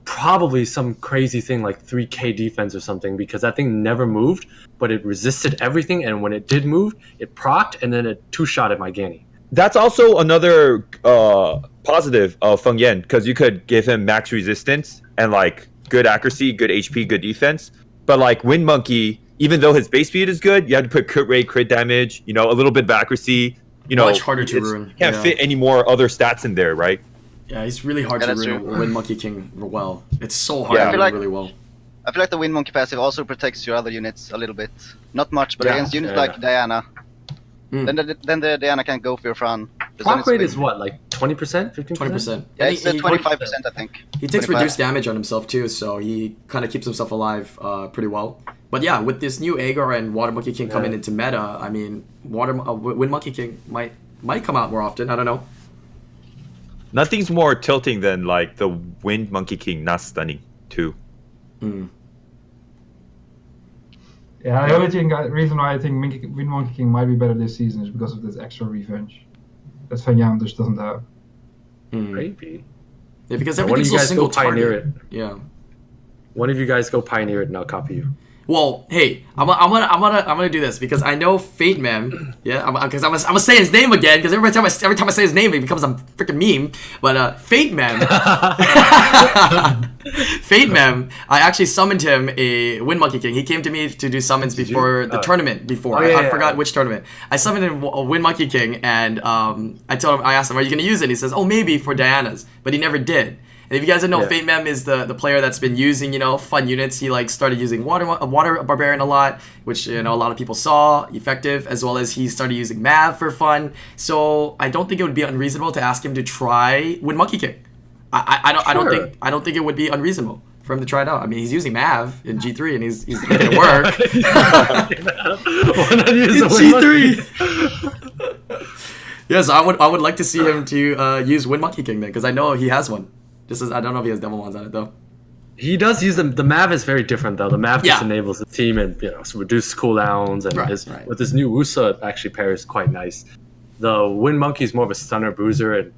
probably some crazy thing like 3k defense or something because that thing never moved, but it resisted everything, and when it did move, it procced and then it two shot at my Gani. That's also another uh, positive of Feng Yan because you could give him max resistance and like good accuracy, good HP, good defense. But like Wind Monkey, even though his base speed is good, you have to put crit rate, crit damage, you know, a little bit of accuracy. You know, Much harder to it's- ruin, Can't yeah. fit any more other stats in there, right? Yeah, he's really hard Yeah, to that's ruin true. Wind Monkey King well. It's so hard Yeah. to I feel ruin like- really well. I feel like the Wind Monkey passive also protects your other units a little bit. Not much, but Yeah, against units yeah. like Diana, Mm. then the, then the Diana can't go for your Fran. 'cause then Proc rate is what, like 20%, 15%? Twenty percent. Yeah, it's uh, 25%, I think. He takes 25. reduced damage on himself too, so he kind of keeps himself alive uh, pretty well. But yeah, with this new Aegir and Water Monkey King coming Yeah. into meta, I mean, Water uh, Wind Monkey King might might come out more often. I don't know. Nothing's more tilting than like the Wind Monkey King not stunning too. Mm. Yeah, the only thing, uh, reason why I think Monkey, Wind Monkey King might be better this season is because of this extra revenge that Feng Yan just doesn't have. Mm. Maybe. Yeah, because One of everything's you so guys single go pioneer it. Yeah. One of you guys go pioneer it and I'll copy you. Well, hey, I'm, I'm gonna I'm gonna I'm gonna do this because I know Fate Man. Yeah, because I'm, I'm, gonna say his name again because every time I every time I say his name it becomes a freaking meme. But uh, Fate Man, Fate Man, I actually summoned him a Wind Monkey King. He came to me to do summons before the Oh. tournament. Before Oh, I, yeah, I yeah, forgot yeah. which tournament. I summoned him a Wind Monkey King, and um, I told him I asked him, "Are you gonna use it?" He says, "Oh, maybe for Diana's," but he never did. And if you guys don't know, Yeah. Fate Man is the, the player that's been using, you know, fun units. He like started using water uh, water barbarian a lot, which you know a lot of people saw effective, as well as he started using Mav for fun. So I don't think it would be unreasonable to ask him to try Wind Monkey King. I, I, I don't I don't think I don't think it would be unreasonable for him to try it out. I mean, he's using Mav in G three and he's he's making it work. Why not use the G3. yes, I would I would like to see him to uh, use Wind Monkey King then, because I know he has one. Just as I don't know if he has Devilmons on it though. He does use them. The Mav is very different though. The Mav just enables the team and you know reduce cooldowns and Right, his, right. with his new Usa it actually pairs quite nice. The Wind Monkey is more of a stunner bruiser and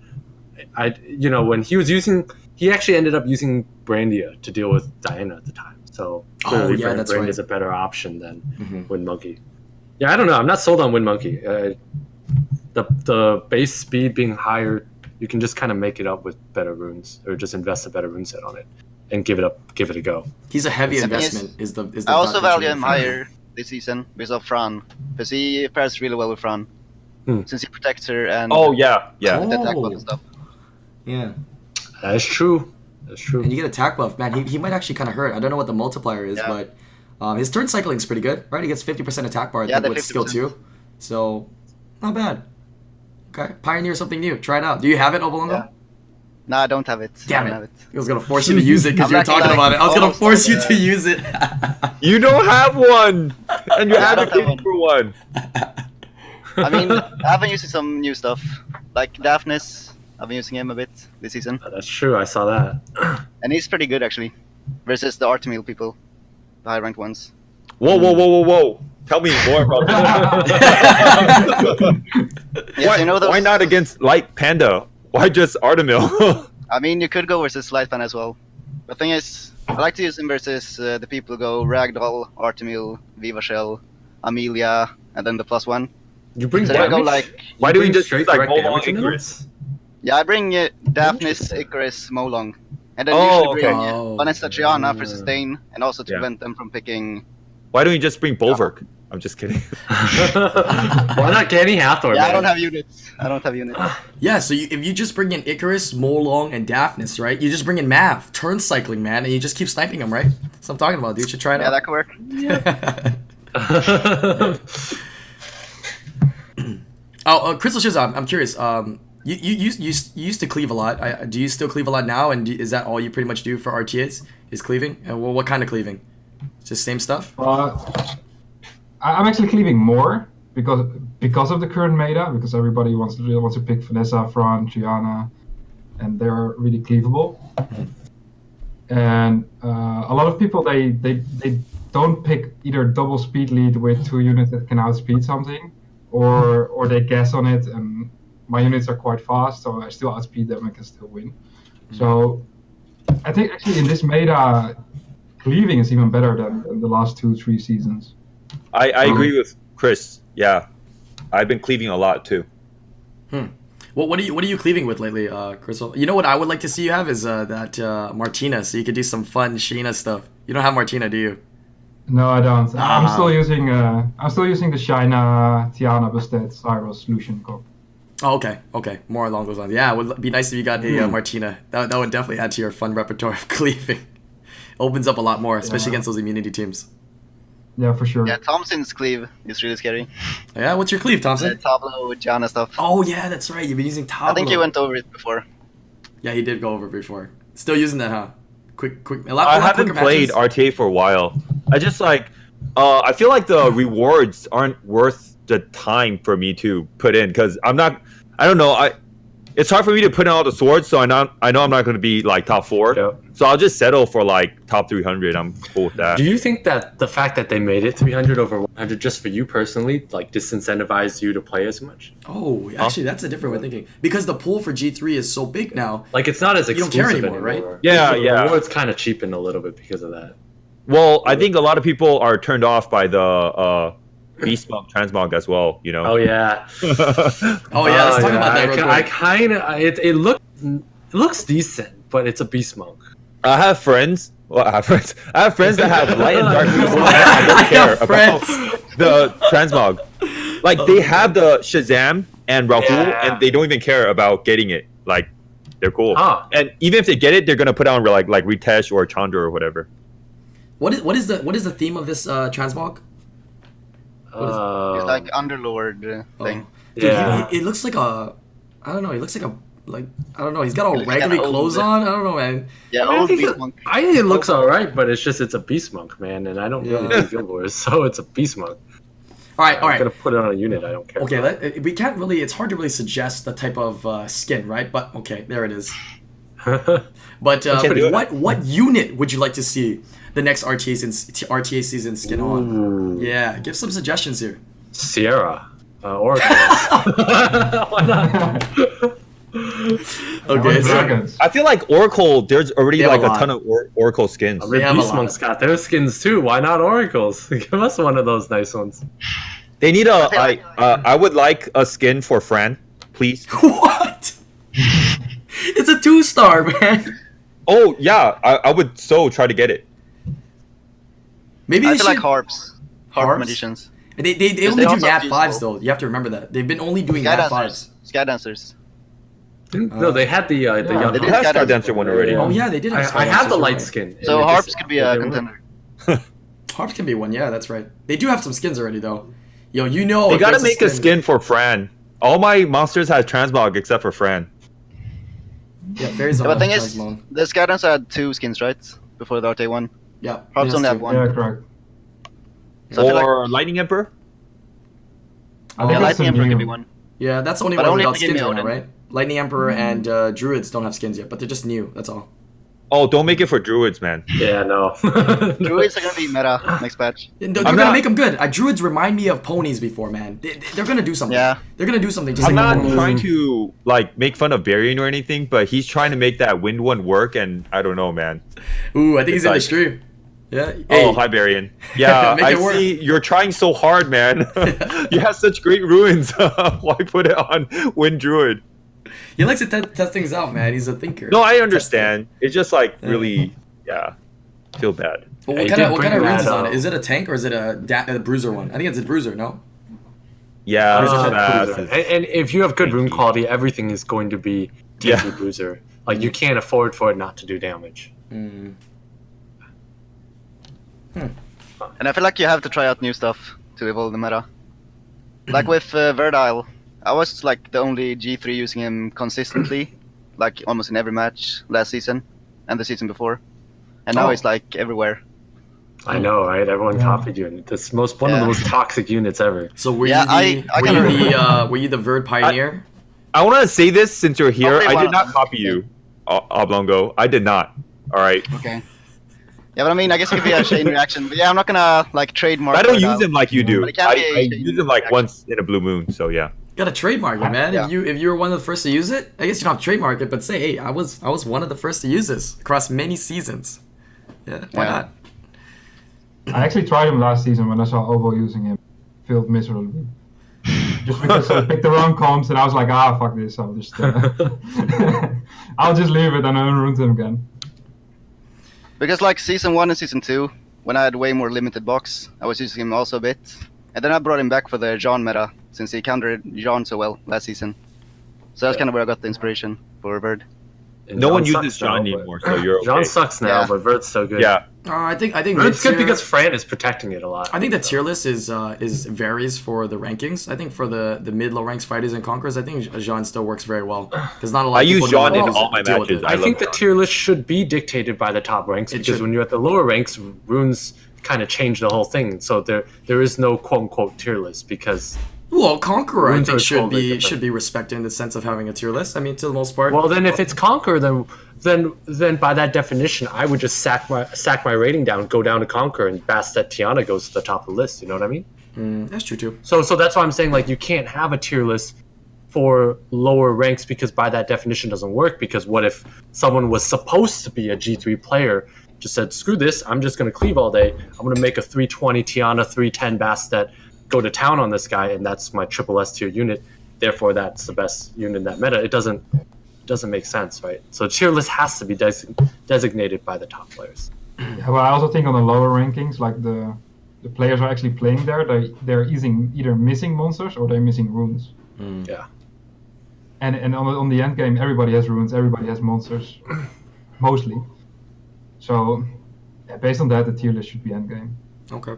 I you know when he was using he actually ended up using Brandia to deal with Diana at the time. So Oh, clearly yeah, Brandia right. is a better option than Mhm. Wind Monkey. Yeah, I don't know. I'm not sold on Wind Monkey. Uh, the the base speed being higher You can just kind of make it up with better runes, or just invest a better rune set on it, and give it up, give it a go. He's a heavy The thing is, investment. Is the is the I also value Vision him thing. higher this season because of Fran, because he pairs really well with Fran, Hmm. since he protects her and Oh yeah, yeah. the attack Oh. and stuff. Yeah, That is true. That's true. and you get attack buff, man. He, he might actually kind of hurt. I don't know what the multiplier is, Yeah. but um, his turn cycling is pretty good, right? He gets fifty percent attack bar I Yeah, think, with skill 50%. two, so not bad. Okay, pioneer something new. Try it out. Do you have it, Obolongo? Yeah. No, I don't have it. Damn I it. don't have it. I was gonna force you to use it because you were talking gonna, about it. I was gonna force you to use it. You don't have one, and you're Yeah, have advocating one. for one. I mean, I've been using some new stuff, like Daphnis. I've been using him a bit this season, Uh, That's true. I saw that. and he's pretty good actually, versus the Artamiel people, the high ranked ones. Whoa, whoa, whoa, whoa, whoa! Tell me more about that. Yes, why, you know those. why not against Light Panda? Why just Artamiel? I mean, you could go versus Lightpan as well. The thing is, I like to use him versus uh, the people who go Ragdoll, Artamiel, Viva Shell, Amelia, and then the plus one. You bring So I go damage? like, Why do we just straight like, Molong Icarus? yeah, I bring uh, Daphnis, Icarus, Molong, and then Oh, usually bring okay. uh, Oh. Vanessa Gianna for sustain, and also to Yeah. prevent them from picking. Why don't you just bring Bulwark? I'm just kidding. Why not Kenny Hathor? Yeah, I don't have units. I don't have units. Yeah, so you, if you just bring in Icarus, Molong, and Daphnis, right? You just bring in Mav, turn cycling, man, and you just keep sniping them, right? That's what I'm talking about, dude. You should try it Yeah, out. that could work. oh, uh, Krisleshizle, I'm, I'm curious. Um, you, you, you, you, you used to cleave a lot. I, do you still cleave a lot now? And do, is that all you pretty much do for RTAs? Is cleaving? And well, what kind of cleaving? Just same stuff? Uh, I'm actually cleaving more because because of the current meta because everybody wants to wants to pick Vanessa, Fran, Gianna, and they're really cleavable. And uh, a lot of people they, they they don't pick either double speed lead with two units that can outspeed something, or or they guess on it and my units are quite fast, so I still outspeed them and can still win. So I think actually in this meta, cleaving is even better than, than the last two three seasons. I, I agree with Chris. Yeah, I've been cleaving a lot too. What what are you what are you cleaving with lately, uh, Crystal? You know what I would like to see you have is uh, that uh, Martina, so you could do some fun Sheena stuff. You don't have Martina, do you? No, I don't. I'm Ah. still using uh, I'm still using the Shina, Tiana, Bastet, Cyrus, Lucian Cup. Oh, okay, okay, more along those lines. Yeah, it would be nice if you got a uh, Hmm. Martina. That, that would definitely add to your fun repertoire of cleaving. Opens up a lot more, especially Yeah. against those immunity teams. Yeah, for sure. Yeah, Thompsin's cleave is really scary. Yeah, what's your cleave, The Thompsin? Tableau with Gianna stuff. Oh yeah, that's right. You've been using Tableau. I think you went over it before. Yeah, he did go over it before. Still using that, huh? Quick, quick. A lot, a I lot haven't played matches. RTA for a while. I just like, uh, I feel like the rewards aren't worth the time for me to put in because I'm not. I don't know. I it's hard for me to put in all the swords, so I know I know I'm not going to be like top four. Yep. So I'll just settle for like top 300. I'm cool with that. Do you think that the fact that they made it 300 over 100 just for you personally, like disincentivized you to play as much? Oh, actually, that's a different way of thinking. Because the pool for G three is so big now. Like it's not as You don't exclusive care anymore, right? Yeah, the yeah. Rewards kind of cheapened a little bit because of that. Well, I think a lot of people are turned off by the uh, beast monk transmog as well. You know. Oh yeah. Oh yeah, let's Oh, talk yeah. about that I, real quick. I kind of it. It look it looks decent, but it's a beast monk. I have friends. Well, I have friends. I have friends that have light and dark beast monk I don't care have about the transmog. Like they have the Shazam and Rahul, Yeah. and they don't even care about getting it. Like they're cool. Huh. And even if they get it, they're gonna put on like like Ritesh or Chandra or whatever. What is what is the what is the theme of this uh, transmog? What is it? Uh, It's like Underlord uh, Oh. thing. Dude, Yeah. he, it looks like a, I don't know. He looks like a like I don't know. He's got all He like raggedy clothes bit. on. I don't know, man. Yeah, I, mean, I old think beast it, monk. I think it looks alright, but it's just it's a beast monk, man, and I don't Yeah. really do Guild Wars, so it's a beast monk. All right, all right. I'm gonna put it on a unit. I don't care. Okay, let, we can't really. It's hard to really suggest the type of uh, skin, right? But okay, there it is. But uh, Okay, it. what what unit would you like to see the next RTA season RTA season skin on? Yeah, give some suggestions here. Sierra. Uh, Oracle. Why not? Okay, so. I feel like Oracle. There's already like a a, ton of or- Oracle skins. They have a Beast lot. monks got their skins too. Why not oracles? Give us one of those nice ones. They need a. feel I like- uh, I would like a skin for Fran, please. what? It's a two star, man. Oh yeah, I, I would so try to get it. Maybe I they feel should. like harps. Harp Harps? magicians. they, they, they only they do also nat fives though. You have to remember that they've been only doing Sky nat fives. dancers. Sky dancers. no, they had the uh, the Yeah. young. They They did have Sky Star Dancer. Dancer one already. Oh yeah, they did. Have I, I have the light right. skin. So and it harps just- could be a contender. Harps can be one. Yeah, that's right. They do have some skins already though. Yo, you know. They gotta make a skin for Fran. All my monsters have transmog except for Fran. Yeah, fairies The don't thing is, Transmon. the Sky Dancer had two skins, right? Before the RT one. Yeah, Harps yes, only have one. Yeah, correct. So I feel like- or Lightning Emperor. I Oh, think Yeah, Lightning Emperor new- could be one. Yeah, that's the only But one only if without skins me right now, right? Lightning Emperor and uh, Druids don't have skins yet, but they're just new. That's all. Oh, don't make it for druids, man. Yeah, no. Druids are gonna be meta next patch. And They're, I'm gonna not- make them good. Uh, Druids remind me of ponies before, man. They, they're gonna do something. Yeah. They're gonna do something. Just I'm like not trying to like make fun of Varian or anything, but he's trying to make that wind one work, and I don't know, man. Ooh, I think he's in the stream. Yeah. Oh, Hey, hi Varian. Yeah, I it work. see you're trying so hard, man. you have such great ruins. Why put it on Wind Druid? he likes to te- test things out, man. He's a thinker. No, I understand. It's just like really, yeah, feel bad. But what he kind of what kind of runes that, is on uh, it? Is it a tank or is it a, da- a bruiser one? I think it's a bruiser. No. Yeah, Bruiser it's. Bruiser. And, and if you have good rune quality, everything is going to be Yeah. Bruiser. Like you can't afford for it not to do damage. Mm. And I feel like you have to try out new stuff to evolve the meta. Like with uh, Verdehile, I was like the only G3 using him consistently, like almost in every match last season and the season before. And now Oh. he's like everywhere. I know, right? Everyone Yeah. copied you, and this most one of the most toxic units ever. So were Yeah, you the I- I were kinda you the remember. uh, were you the Verd pioneer? I want to say this since you're here. Probably I did not copy you, Obolongo. I did not. All right. Okay. Yeah, but I mean, I guess it could be a chain reaction. But yeah, I'm not gonna like trademark. I don't use him like you do. But it can I, be a I shady use him like reaction. once in a blue moon. So yeah. Got to trademark it, man. Yeah. If you if you were one of the first to use it, I guess you don't have to trademark it, but say, hey, I was I was one of the first to use this across many seasons. Yeah, why Yeah. not? I actually tried him last season when I saw Obo using him. Failed miserably. Just because I picked the wrong comps and I was like, ah, fuck this. I'll just, uh, I'll just leave it and I unruined him again. Because like season one and season two, when I had way more limited box, I was using him also a bit. And then I brought him back for the Jean meta, since he countered Jean so well last season. So that's kind of where I got the inspiration for Bird. And No one uses sucks now, John but- anymore, so you're okay. John sucks now, Yeah. but Vert's so good. Yeah. Uh, I think I think Vert's good because Fran is protecting it a lot. I think the tier list is uh, is varies for the rankings. I think for the, the mid low ranks fighters and conquerors, I think Jean still works very well because not a lot. I of use people know Jean in all my deal with matches. it. I, I think love the John. tier list should be dictated by the top ranks It because should. when you're at the lower ranks, runes kind of change the whole thing. So there there is no quote unquote tier list because Well, Conqueror, I think should totally be different. should be respected in the sense of having a tier list. I mean, to the most part. well then if it's conquer then then then by that definition I would just sack my sack my rating down, go down to conquer, and Bastet Tiana goes to the top of the list. You know what I mean? Mm, that's true too. So so that's why I'm saying like you can't have a tier list for lower ranks because by that definition doesn't work because what if someone was supposed to be a G3 player just said screw this I'm just going to cleave all day I'm going to make a 320 Tiana 310 Bastet go to town on this guy and that's my triple S tier unit therefore that's the best unit in that meta it doesn't it doesn't make sense right so tier list has to be des- designated by the top players Yeah, but I also think on the lower rankings, like the the players are actually playing there, they they're using either missing monsters or they're missing runes. Mm. yeah And and on the, on the end game, everybody has runes, everybody has monsters, mostly. So, yeah, based on that, the tier list should be end game. Okay.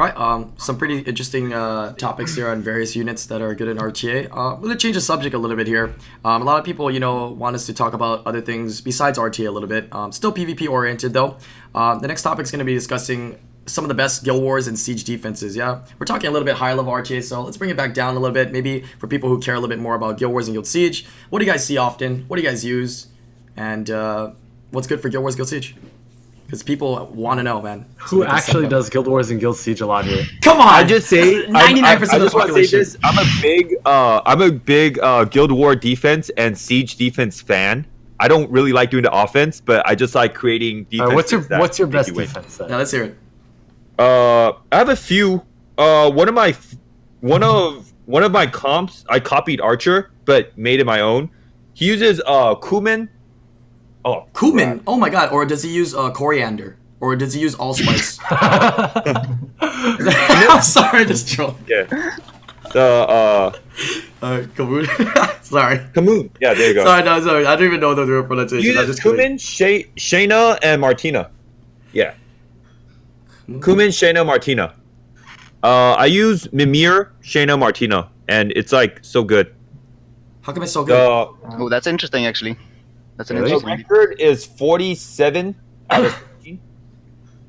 All right. Um, some pretty interesting uh, topics here on various units that are good in RTA. Uh, I'm gonna change the subject a little bit here. Um, a lot of people, you know, want us to talk about other things besides RTA a little bit. Um, still PvP oriented though. Uh, the next topic is gonna be discussing some of the best Guild Wars and Siege defenses. Yeah, we're talking a little bit high level RTA, so let's bring it back down a little bit. Maybe for people who care a little bit more about Guild Wars and Guild Siege. What do you guys see often? What do you guys use? And uh, what's good for Guild Wars, Guild Siege? Because people want to know, man. So who we actually does Guild Wars and Guild Siege a lot here Come on! I just say I- I, 99% of the just want to say this. I'm a big uh I'm a big uh Guild War defense and Siege defense fan. I don't really like doing the offense, but I just like creating defense. right, what's your what's your best defense then? Now let's hear it. Uh, I have a few. Uh, one of my, one of one of my comps, I copied Archer, but made it my own. He uses uh cumin. Oh, Cumin. Oh my god. Or does he use uh, coriander? Or does he use allspice? I'm sorry, just troll. yeah. The uh Uh, Kaboom. sorry. Kamoon. Yeah, there you go. Sorry, no, sorry. I don't even know the real He pronunciation. I'm just kidding. cumin, Shay, Shayna, and Martina. Yeah. Cumin, Shayna, Martina. Uh, I use Mimir, Shayna, Martina, and it's like so good. How come it's so good? The Oh, that's interesting actually. That's an Really? the interesting. record is 47 out of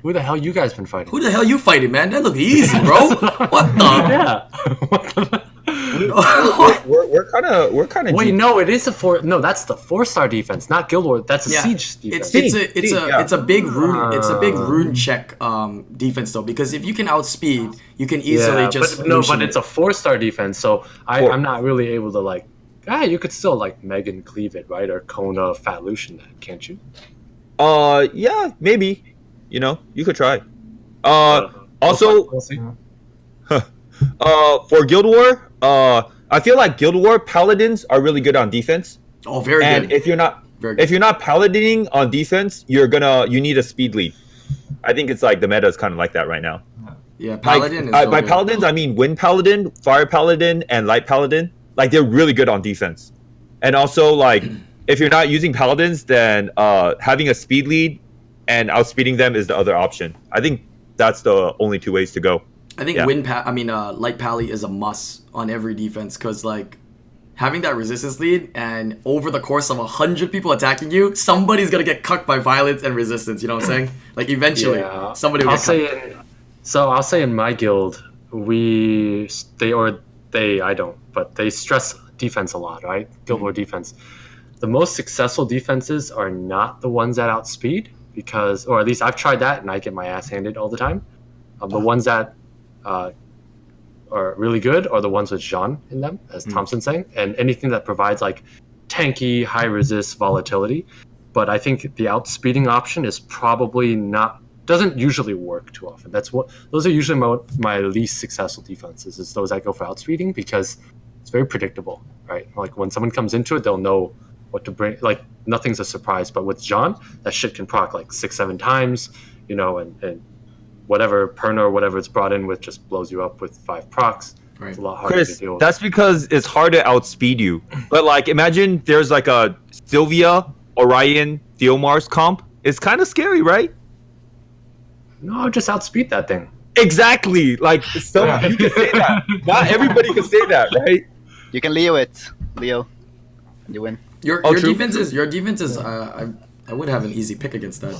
Who the hell you guys been fighting? Who the hell you fighting, man? That look easy, bro. what the? yeah. We're we're, we're kind of we're kind of Wait, no, it is a four. No, that's the four star defense, not Guild Wars. That's a Yeah, siege defense. It's it's a it's Siege, a yeah. it's a big rune it's a big Ah. rune check um defense though because if you can outspeed you can easily yeah, just but no, but it. it's a four star defense, so I, I'm not really able to like. Ah, you could still like Megan cleave it, right? Or Kona Fat Lucian that, can't you? Uh, yeah, maybe. You know, you could try. Uh, also, We'll see. uh, for Guild War, uh, I feel like Guild War paladins are really good on defense. oh very and good if you're not very if you're not paladining on defense, you're gonna you need a speed lead. I think it's like the meta is kind of like that right now. yeah Like, paladin is uh, so by good. paladins, I mean wind paladin, fire paladin, and light paladin. Like they're really good on defense. And also, like if you're not using paladins, then uh, having a speed lead and outspeeding them is the other option. I think that's the only two ways to go. I think yeah. wind pa- I mean uh light pally is a must on every defense because like having that resistance lead and over the course of a hundred people attacking you, somebody's gonna get cucked by violence and resistance. You know what I'm saying? Like eventually, Yeah. somebody will I'll get say cucked. in, so I'll say in my guild we they or they I don't but they stress defense a lot right guild Mm-hmm. defense the most successful defenses are not the ones that outspeed because or at least I've tried that and I get my ass handed all the time um, the ones that uh, are really good are the ones with Jean in them as Mm. Thompsin's saying and anything that provides like tanky high resist volatility but I think the outspeeding option is probably not doesn't usually work too often. That's what those are usually my, my least successful defenses is those that go for outspeeding because it's very predictable, right? Like when someone comes into it, they'll know what to bring. Like nothing's a surprise. But with John, that shit can proc like six, seven times, you know, and, and whatever Perna or whatever it's brought in with just blows you up with five procs. Right. It's a lot harder to Chris, deal with. that's because it's hard to outspeed you. But like, imagine there's like a Sylvia, Orion, Theomars comp. It's kind of scary, right? no, just outspeed that thing. Exactly. Like, some Yeah. you can say that. Not everybody can say that, right? You can Leo it, Leo. You win. Your Oh, your true. defense is your defense is uh, I I would have an easy pick against that.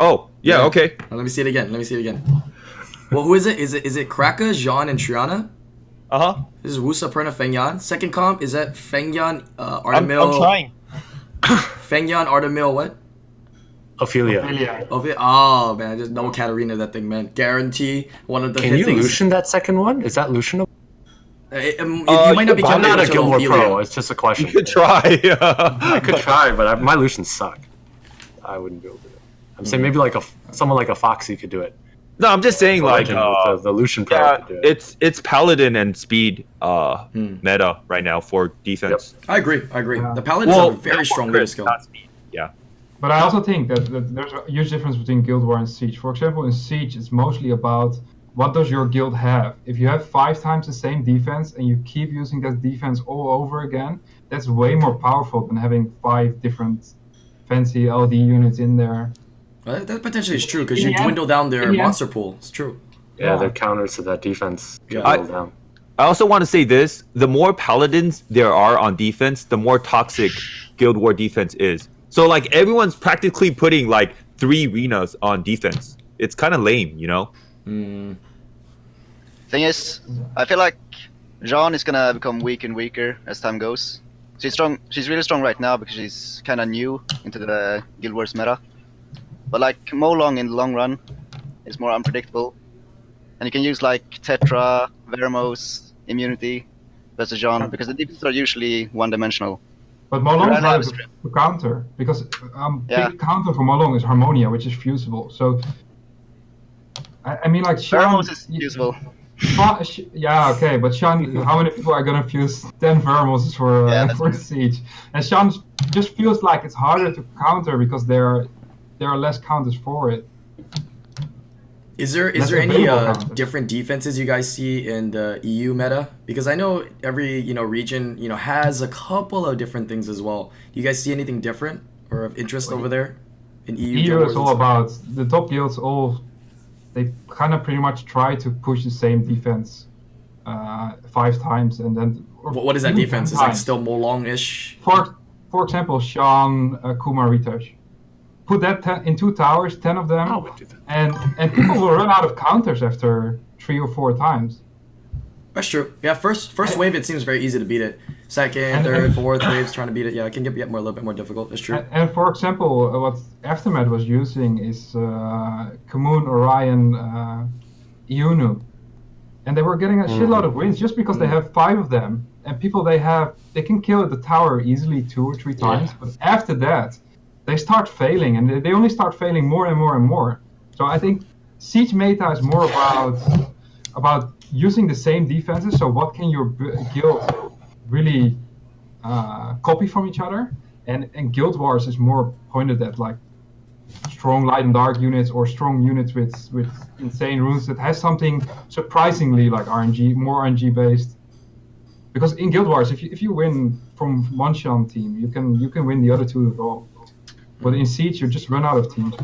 Oh, yeah, Yeah. okay. Now, let me see it again. Let me see it again. Well, who is it? Is it is it Kraka, Jean, and Triana? Uh huh. This is Wusa, Perna, Fengyan. Second comp is that Fengyan, uh, I'm, Artamiel, I'm trying. Fengyan, Artamiel, what? Ophelia. Ophelia. Oh, the- oh man, just no Katarina that thing, man. Guarantee one of the Can hit you things. Lucian that second one? Is that Lucian? Uh, it- um, Uh, you might not be you- I'm not a until Guild War pro. It's just a question. You could try. I could try, but I, my Lucians suck. I wouldn't be able to do it. I'm saying maybe like a someone like a Foxy could do it. No, I'm just saying, like, Legend uh, with the, the Lucian pro yeah, could do it. it's it's paladin and speed uh Hmm. meta right now for defense. I agree. I agree. Yeah. The paladins Well, have a very strong for leader skill. not speed. Yeah. But I also think that, that there's a huge difference between Guild War and Siege. For example, in Siege, it's mostly about what does your guild have. If you have five times the same defense and you keep using that defense all over again, that's way more powerful than having five different fancy LD units in there. Uh, that potentially is true because you the end- dwindle down their in the end- monster pool. It's true. yeah, yeah. their counters to that defense get Yeah. whittled down. I also want to say this: the more paladins there are on defense, the more toxic Guild War defense is. So like everyone's practically putting like three Renas on defense. It's kind of lame, you know. Mm. Thing is, I feel like Jean is gonna become weak and weaker as time goes. She's strong. She's really strong right now because she's kind of new into the Guild Wars meta. But like Molong in the long run is more unpredictable, and you can use like Tetra, Veromos, Immunity versus Jean because the defenses are usually one-dimensional. But Molong Yeah, is I hard was- to, to counter because um, Yeah. big counter for Molong is Harmonia, which is fusible. So I, I mean, like Sharon, Veromos is useful. Yeah, okay, but Sean, how many people are gonna fuse 10 Veromos for, uh, Yeah, that's for true. Siege? And Sean just feels like it's harder to counter because there are, there are less counters for it. Is there is That's there any available uh, different defenses you guys see in the EU meta? Because I know every you know region you know has a couple of different things as well. Do you guys see anything different or of interest over there in EU? EU is all about the top guilds. All they kind of pretty much try to push the same defense uh, five times, and then. What, what is that defense? 10 Is like still more longish. For for example, Sean, uh, Kumar, Ritesh. Put that ten, in two towers, ten of them, I would do that. and and people will run out of counters after three or four times. That's true. Yeah, first first wave it seems very easy to beat it. Second, third, and- fourth waves trying to beat it. Yeah, it can get, get more a little bit more difficult. It's true. And, and for example, what Aftermath was using is uh, Orion, uh, Iunu. And they were getting a shitload of wins just because they have five of them. And people they have, they can kill the tower easily two or three times. But after that, they start failing. And they, they only start failing more and more and more. So I think Siege meta is more about about using the same defenses. So what can your guild really uh, copy from each other? And and Guild Wars is more pointed at like strong light and dark units or strong units with with insane runes that has something surprisingly like RNG, more RNG based. Because in Guild Wars, if you if you win from one Shan team, you can you can win the other two as well. But in Siege, you just run out of teams.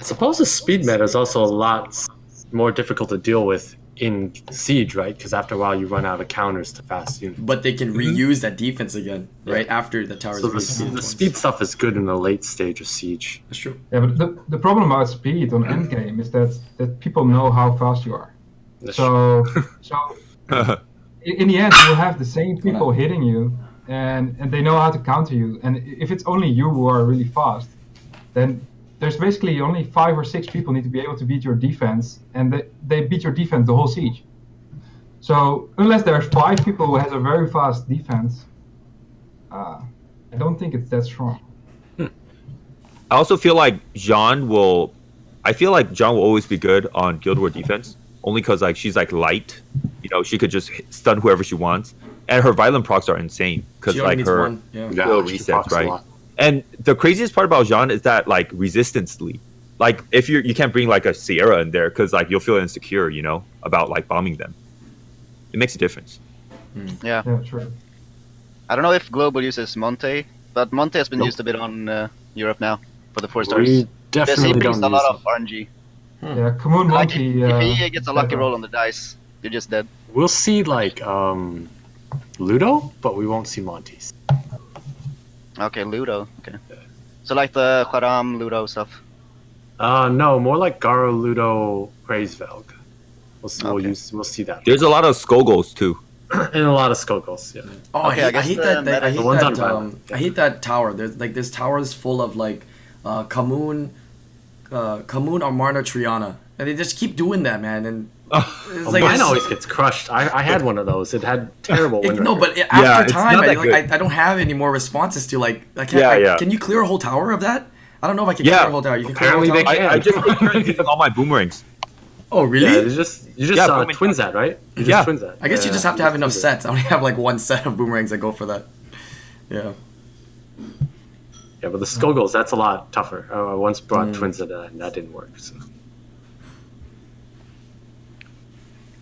I suppose the speed meta is also a lot more difficult to deal with in Siege, right? Because after a while, you run out of counters to fast units. But they can mm-hmm. reuse that defense again, right? After the towers So the, being the speed stuff is good in the late stage of Siege. That's true. Yeah, but the, the problem about speed on endgame is that that people know how fast you are. That's So so uh-huh. in, in the end, you'll have the same people hitting you, and and they know how to counter you. And if it's only you who are really fast, then there's basically only five or six people need to be able to beat your defense, and they, they beat your defense the whole siege. So unless there's five people who has a very fast defense, uh, I don't think it's that strong. I also feel like Jean will. I feel like Jean will always be good on Guild War defense, only because like she's like light. You know, she could just hit- stun whoever she wants, and her violent procs are insane because like her. one. Yeah. Yeah, resets, procs a right? Lot. And the craziest part about Jean is that like resistance lead. Like if you you can't bring like a Sierra in there because like you'll feel insecure, you know, about like bombing them. It makes a difference. Yeah. Yeah, true. I don't know if Global uses Monte, but Monte has been Nope. used a bit on uh, Europe now for the four stars. We definitely he brings don't a lot of RNG. Yeah, Kamoon Like Monkey. if, uh, if he gets a lucky roll on the dice, you're just dead. We'll see like um, Ludo, but we won't see Montes. Okay, Ludo. Okay. So like the Haram Ludo stuff. Uh, no, more like Garo, Ludo, Graysvelg. We'll, see, we'll use we'll see that. There's a lot of Skogos too. and a lot of Skogos, yeah. Oh, Okay, I I hate, I guess hate that. that I hate The ones on that. Um, I hate that tower. There's like this tower is full of like uh, Kamun, uh, Kamoon, Armana, Triana, and they just keep doing that, man. And it's Oh, like mine it's- always gets crushed. I, I had one of those. It had terrible it- no, but after it's time, I, like. I, I don't have any more responses to like. I can't. Yeah, I, yeah. Can you clear a whole tower of that? I don't know if I can Yeah. clear a whole tower. You can clear a whole Apparently tower. they I, I just take turns using all my boomerangs. Oh, really? Yeah, you just you just Yeah, uh, booming twins that right? You Yeah. twins that. I guess you just have to have enough twins sets. I only have like one set of boomerangs that go for that. Yeah. Yeah, but the Skogos that's a lot tougher. Uh, I once brought Mm. twins that uh, and that didn't work. So.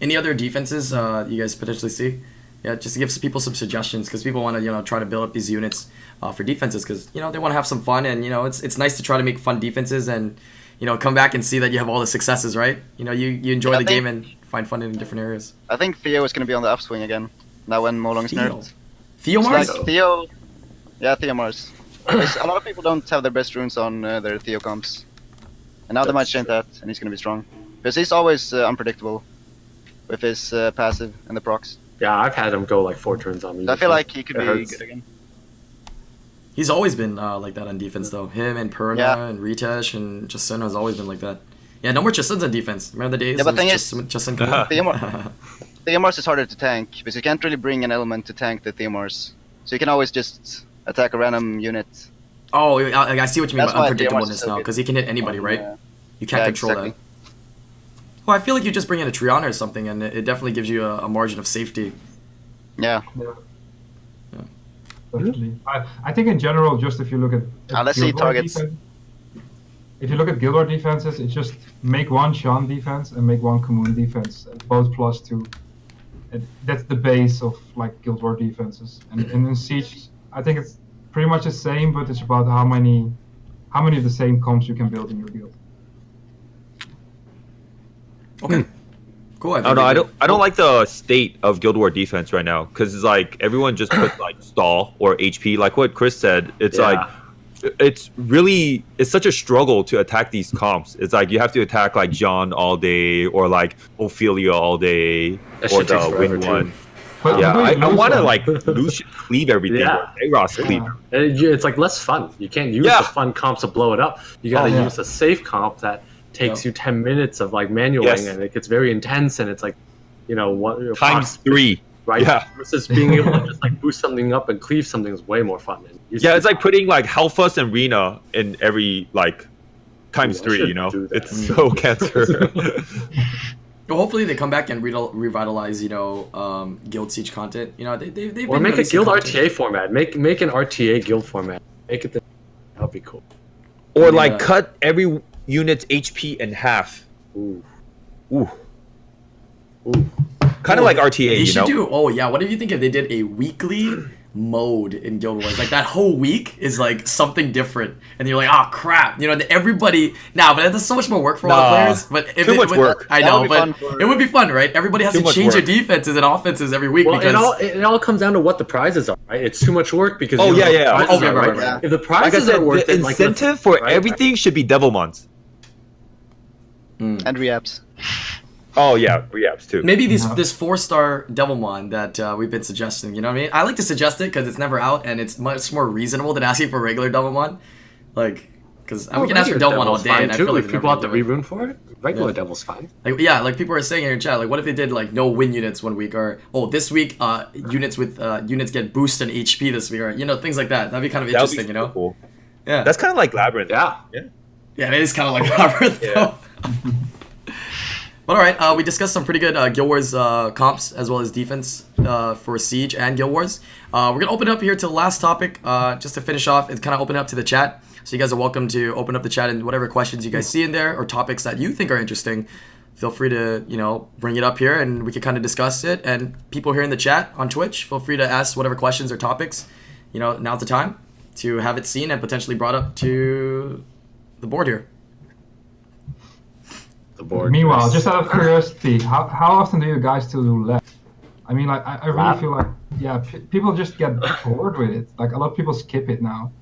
Any other defenses uh, you guys potentially see? Yeah, just to give some people some suggestions because people want to you know try to build up these units uh, for defenses because you know they want to have some fun and you know it's it's nice to try to make fun defenses and you know come back and see that you have all the successes right. You know you you enjoy Yeah, the think- game and find fun in different areas. I think Theo is going to be on the upswing again. Now when Molong is Theo? nerfed. Theo Mars. like Theo. Yeah, Theo Mars. A lot of people don't have their best runes on uh, their Theo comps. And now they might That's change that, and he's going to be strong. Because he's always uh, unpredictable with his uh, passive and the procs. Yeah, I've had him go like four turns on me. So I feel like he could It be hurts. good again. He's always been uh, like that on defense though. Him and Perna Yeah. and Ritesh and Jason has always been like that. Yeah, no more Jason's on defense. Remember the days? Yeah, but it thing was is- Jason, Jason Theo, Mar- Theo is harder to tank, because you can't really bring an element to tank the Theo Mars. So you can always just attack a random unit. Oh, I, I see what you mean That's by why Theo Mars unpredictableness so now because he can hit anybody, right? uh, You can't yeah, control exactly. that. Well, I feel like you just bring in a Triana or something, and it, it definitely gives you a, a margin of safety. Yeah. Definitely. I, I think in general, just if you look at, at let's see targets. defense- if you look at Guild Wars defenses, it's just make one Sean defense and make one Kamoon defense, both plus two. And that's the base of like Guild War defenses. And, and in Siege, I think it's pretty much the same, but it's about how many, how many of the same comps you can build in your guild. Okay. Cool. I don't know. I don't. I don't like the state of Guild War defense right now because it's like everyone just puts like stall or HP. Like what Chris said, it's Yeah. like it's really it's such a struggle to attack these comps. It's like you have to attack like John all day or like Ophelia all day That or the win too. one. But Yeah, I, I want to like Lucian cleave everything. Yeah. Yeah, Ross cleave. Yeah. And it- you- it's like less fun. You can't use Yeah. the fun comps to blow it up. You gotta Oh, yeah. use a safe comp that takes Yeah. you ten minutes of like manualing, Yes. and it gets very intense. And it's like, you know, what Times Fox, three. right? yeah. Versus being able to just like boost something up and cleave something is way more fun. And Yeah, it's like putting like Helfus and Rena in every like times Ooh, three. You know, it's so cancer. Well, hopefully they come back and re- revitalize, you know, um, Guild Siege content. You know, they, they, they've or been make a guild content. RTA format. Make make an RTA guild format. Make it. The, that'd be cool. or Yeah. like cut every unit's HP in half. Ooh. Ooh. Ooh. Kind of like RTA, They you should know. do. Oh yeah, what do you think if they did a weekly mode in Guild Wars? Like that whole week is like something different, and you're like, oh crap, you know, everybody. Now, but that's so much more work for a lot of Nah. players. But if Too it, much would- work. I know, but for- it would be fun, right? Everybody has Too to change work. their defenses and offenses every week Well, because it all it all comes down to what the prizes are, right? It's too much work because Oh, you know yeah, yeah. prizes Oh, are, right, right? right, right. If the Like prizes said, are worth the it, like, incentive for right? everything should be Devilmons. And Reaps. Oh yeah, Reaps too. maybe these Yeah. this four star Devilmon that uh, we've been suggesting. You know what I mean? I like to suggest it because it's never out and it's much more reasonable than asking for regular Devilmon. Like, because Oh, we can ask for regular Devilmon all Devil's day, fine, and I too. feel like if people want have to gonna do it. rerun for it, regular Yeah. Devil's fine. Like yeah, like people are saying in your chat, like what if they did like no win units one week, or oh this week uh units with uh units get boost in HP this week, or you know things like that. That'd be kind of That would be interesting, you know? cool. Yeah, That's kind of like Labyrinth. Yeah. yeah, it is kind of like. Yeah. though. but all right, uh, we discussed some pretty good uh, Guild Wars uh, comps as well as defense uh, for Siege and Guild Wars. Uh, we're gonna open it up here to the last topic, uh, just to finish off. It's kind of open up to the chat, so you guys are welcome to open up the chat and whatever questions you guys see in there or topics that you think are interesting. Feel free to you know bring it up here and we can kind of discuss it. And people here in the chat on Twitch, feel free to ask whatever questions or topics. You know, now's the time to have it seen and potentially brought up to the board here. The board. Meanwhile, just out of curiosity, how, how often do you guys still do lab? I mean, like, I, I really feel like, yeah, p- people just get bored with it. Like, a lot of people skip it now.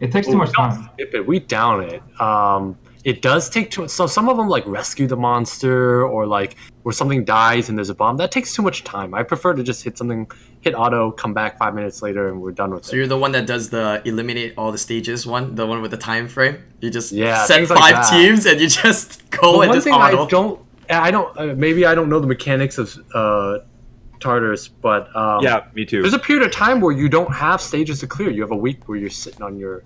It takes too much we don't time. Skip it. We down it. Um, it does take too. So some of them like rescue the monster or like where something dies and there's a bomb. That takes too much time. I prefer to just hit something, hit auto, come back five minutes later, and we're done with So it. you're the one that does the eliminate all the stages one, the one with the time frame. You just Yeah, set things like five teams and you just go The and one just thing auto. I don't, I don't, uh, maybe I don't know the mechanics of uh, Tartarus, but um, Yeah, me too. There's a period of time where you don't have stages to clear. You have a week where you're sitting on your,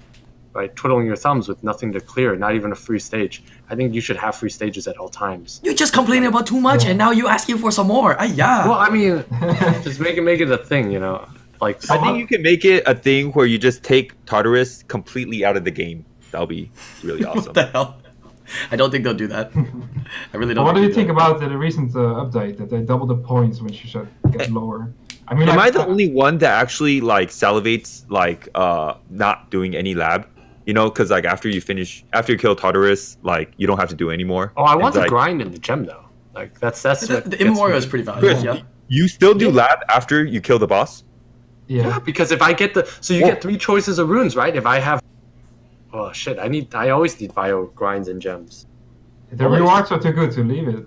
right, twiddling your thumbs with nothing to clear, not even a free stage. I think you should have free stages at all times. You just complaining about too much and now you asking for some more. Ah, yeah. Well, I mean, just make it make it a thing, you know. Like I think you can make it a thing where you just take Tartarus completely out of the game. That'll be really awesome. what the hell? I don't think they'll do that. I really don't. But what do you think that. about the recent uh, update that they doubled the points when you should get lower? I mean, Am like, I the only one that actually like salivates like uh not doing any lab? You know, because like after you finish after you kill Tartarus, like you don't have to do anymore. Oh, I want to like, grind in the gem though. Like that's that's The, what the Immemorial is pretty valuable. Chris, Yeah. you still do Yeah. lab after you kill the boss? Yeah, Yeah. because if I get the so you Whoa. get three choices of runes, right? If I have Oh shit, I need I always need bio grinds and gems. The rewards are too good to leave it.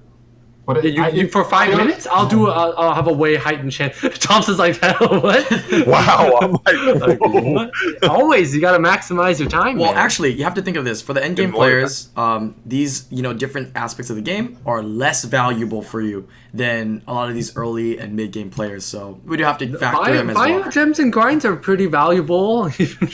But Yeah, you, I- you, for five I- minutes, I'll do. A, I'll have a way heightened chance. Thompsin's like, what? Wow, I'm like, Like, what? Always, you gotta maximize your time. Well, man. actually, you have to think of this for the end game players. Um, these you know different aspects of the game are less valuable for you than a lot of these early and mid game players. So we do have to factor bio, them as bio well. gems and grinds are pretty valuable.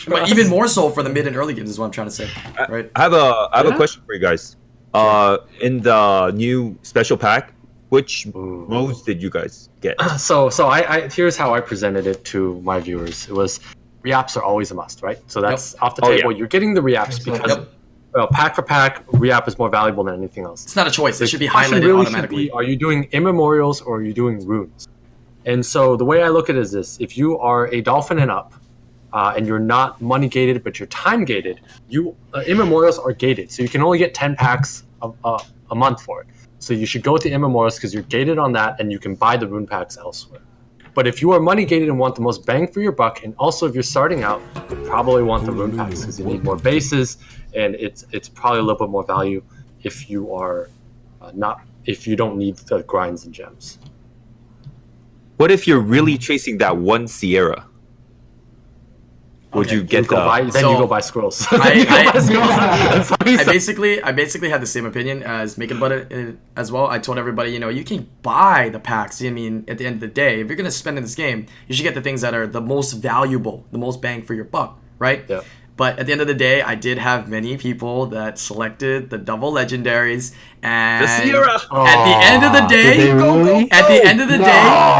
But even more so for the mid and early games is what I'm trying to say, right? I have a I have Yeah. a question for you guys. Uh, in the new special pack, which Ooh. rows did you guys get? so so I, I here's how I presented it to my viewers. It was reaps are always a must, right? So that's off the Oh, table. You're getting the reaps Exactly. because Yep. well, pack for pack, reap is more valuable than anything else. It's not a choice. It should be highlighted really should automatically. be, are you doing immemorials or are you doing runes? And so the way I look at it is this: if you are a dolphin and up, uh, and you're not money gated but you're time gated, you uh, immemorials are gated, so you can only get ten packs a, a, a month for it. So you should go with the immemorials because you're gated on that, and you can buy the rune packs elsewhere. But if you are money gated and want the most bang for your buck, and also if you're starting out, you probably want the rune packs because you need more bases, and it's it's probably a little bit more value if you are uh, not if you don't need the grinds and gems. What if you're really chasing that one Sierra? Would Okay, you get go the? buy, then So, you go buy scrolls. I- I- buy scrolls. That's what he I basically, I basically had the same opinion as Makeitabud uh, as well. I told everybody, you know, you can buy the packs. I mean, at the end of the day, if you're gonna spend in this game, you should get the things that are the most valuable, the most bang for your buck, right? Yeah. But at the end of the day, I did have many people that selected the double legendaries, and The Sierra. at the end of the day, really? at the end of the No. day,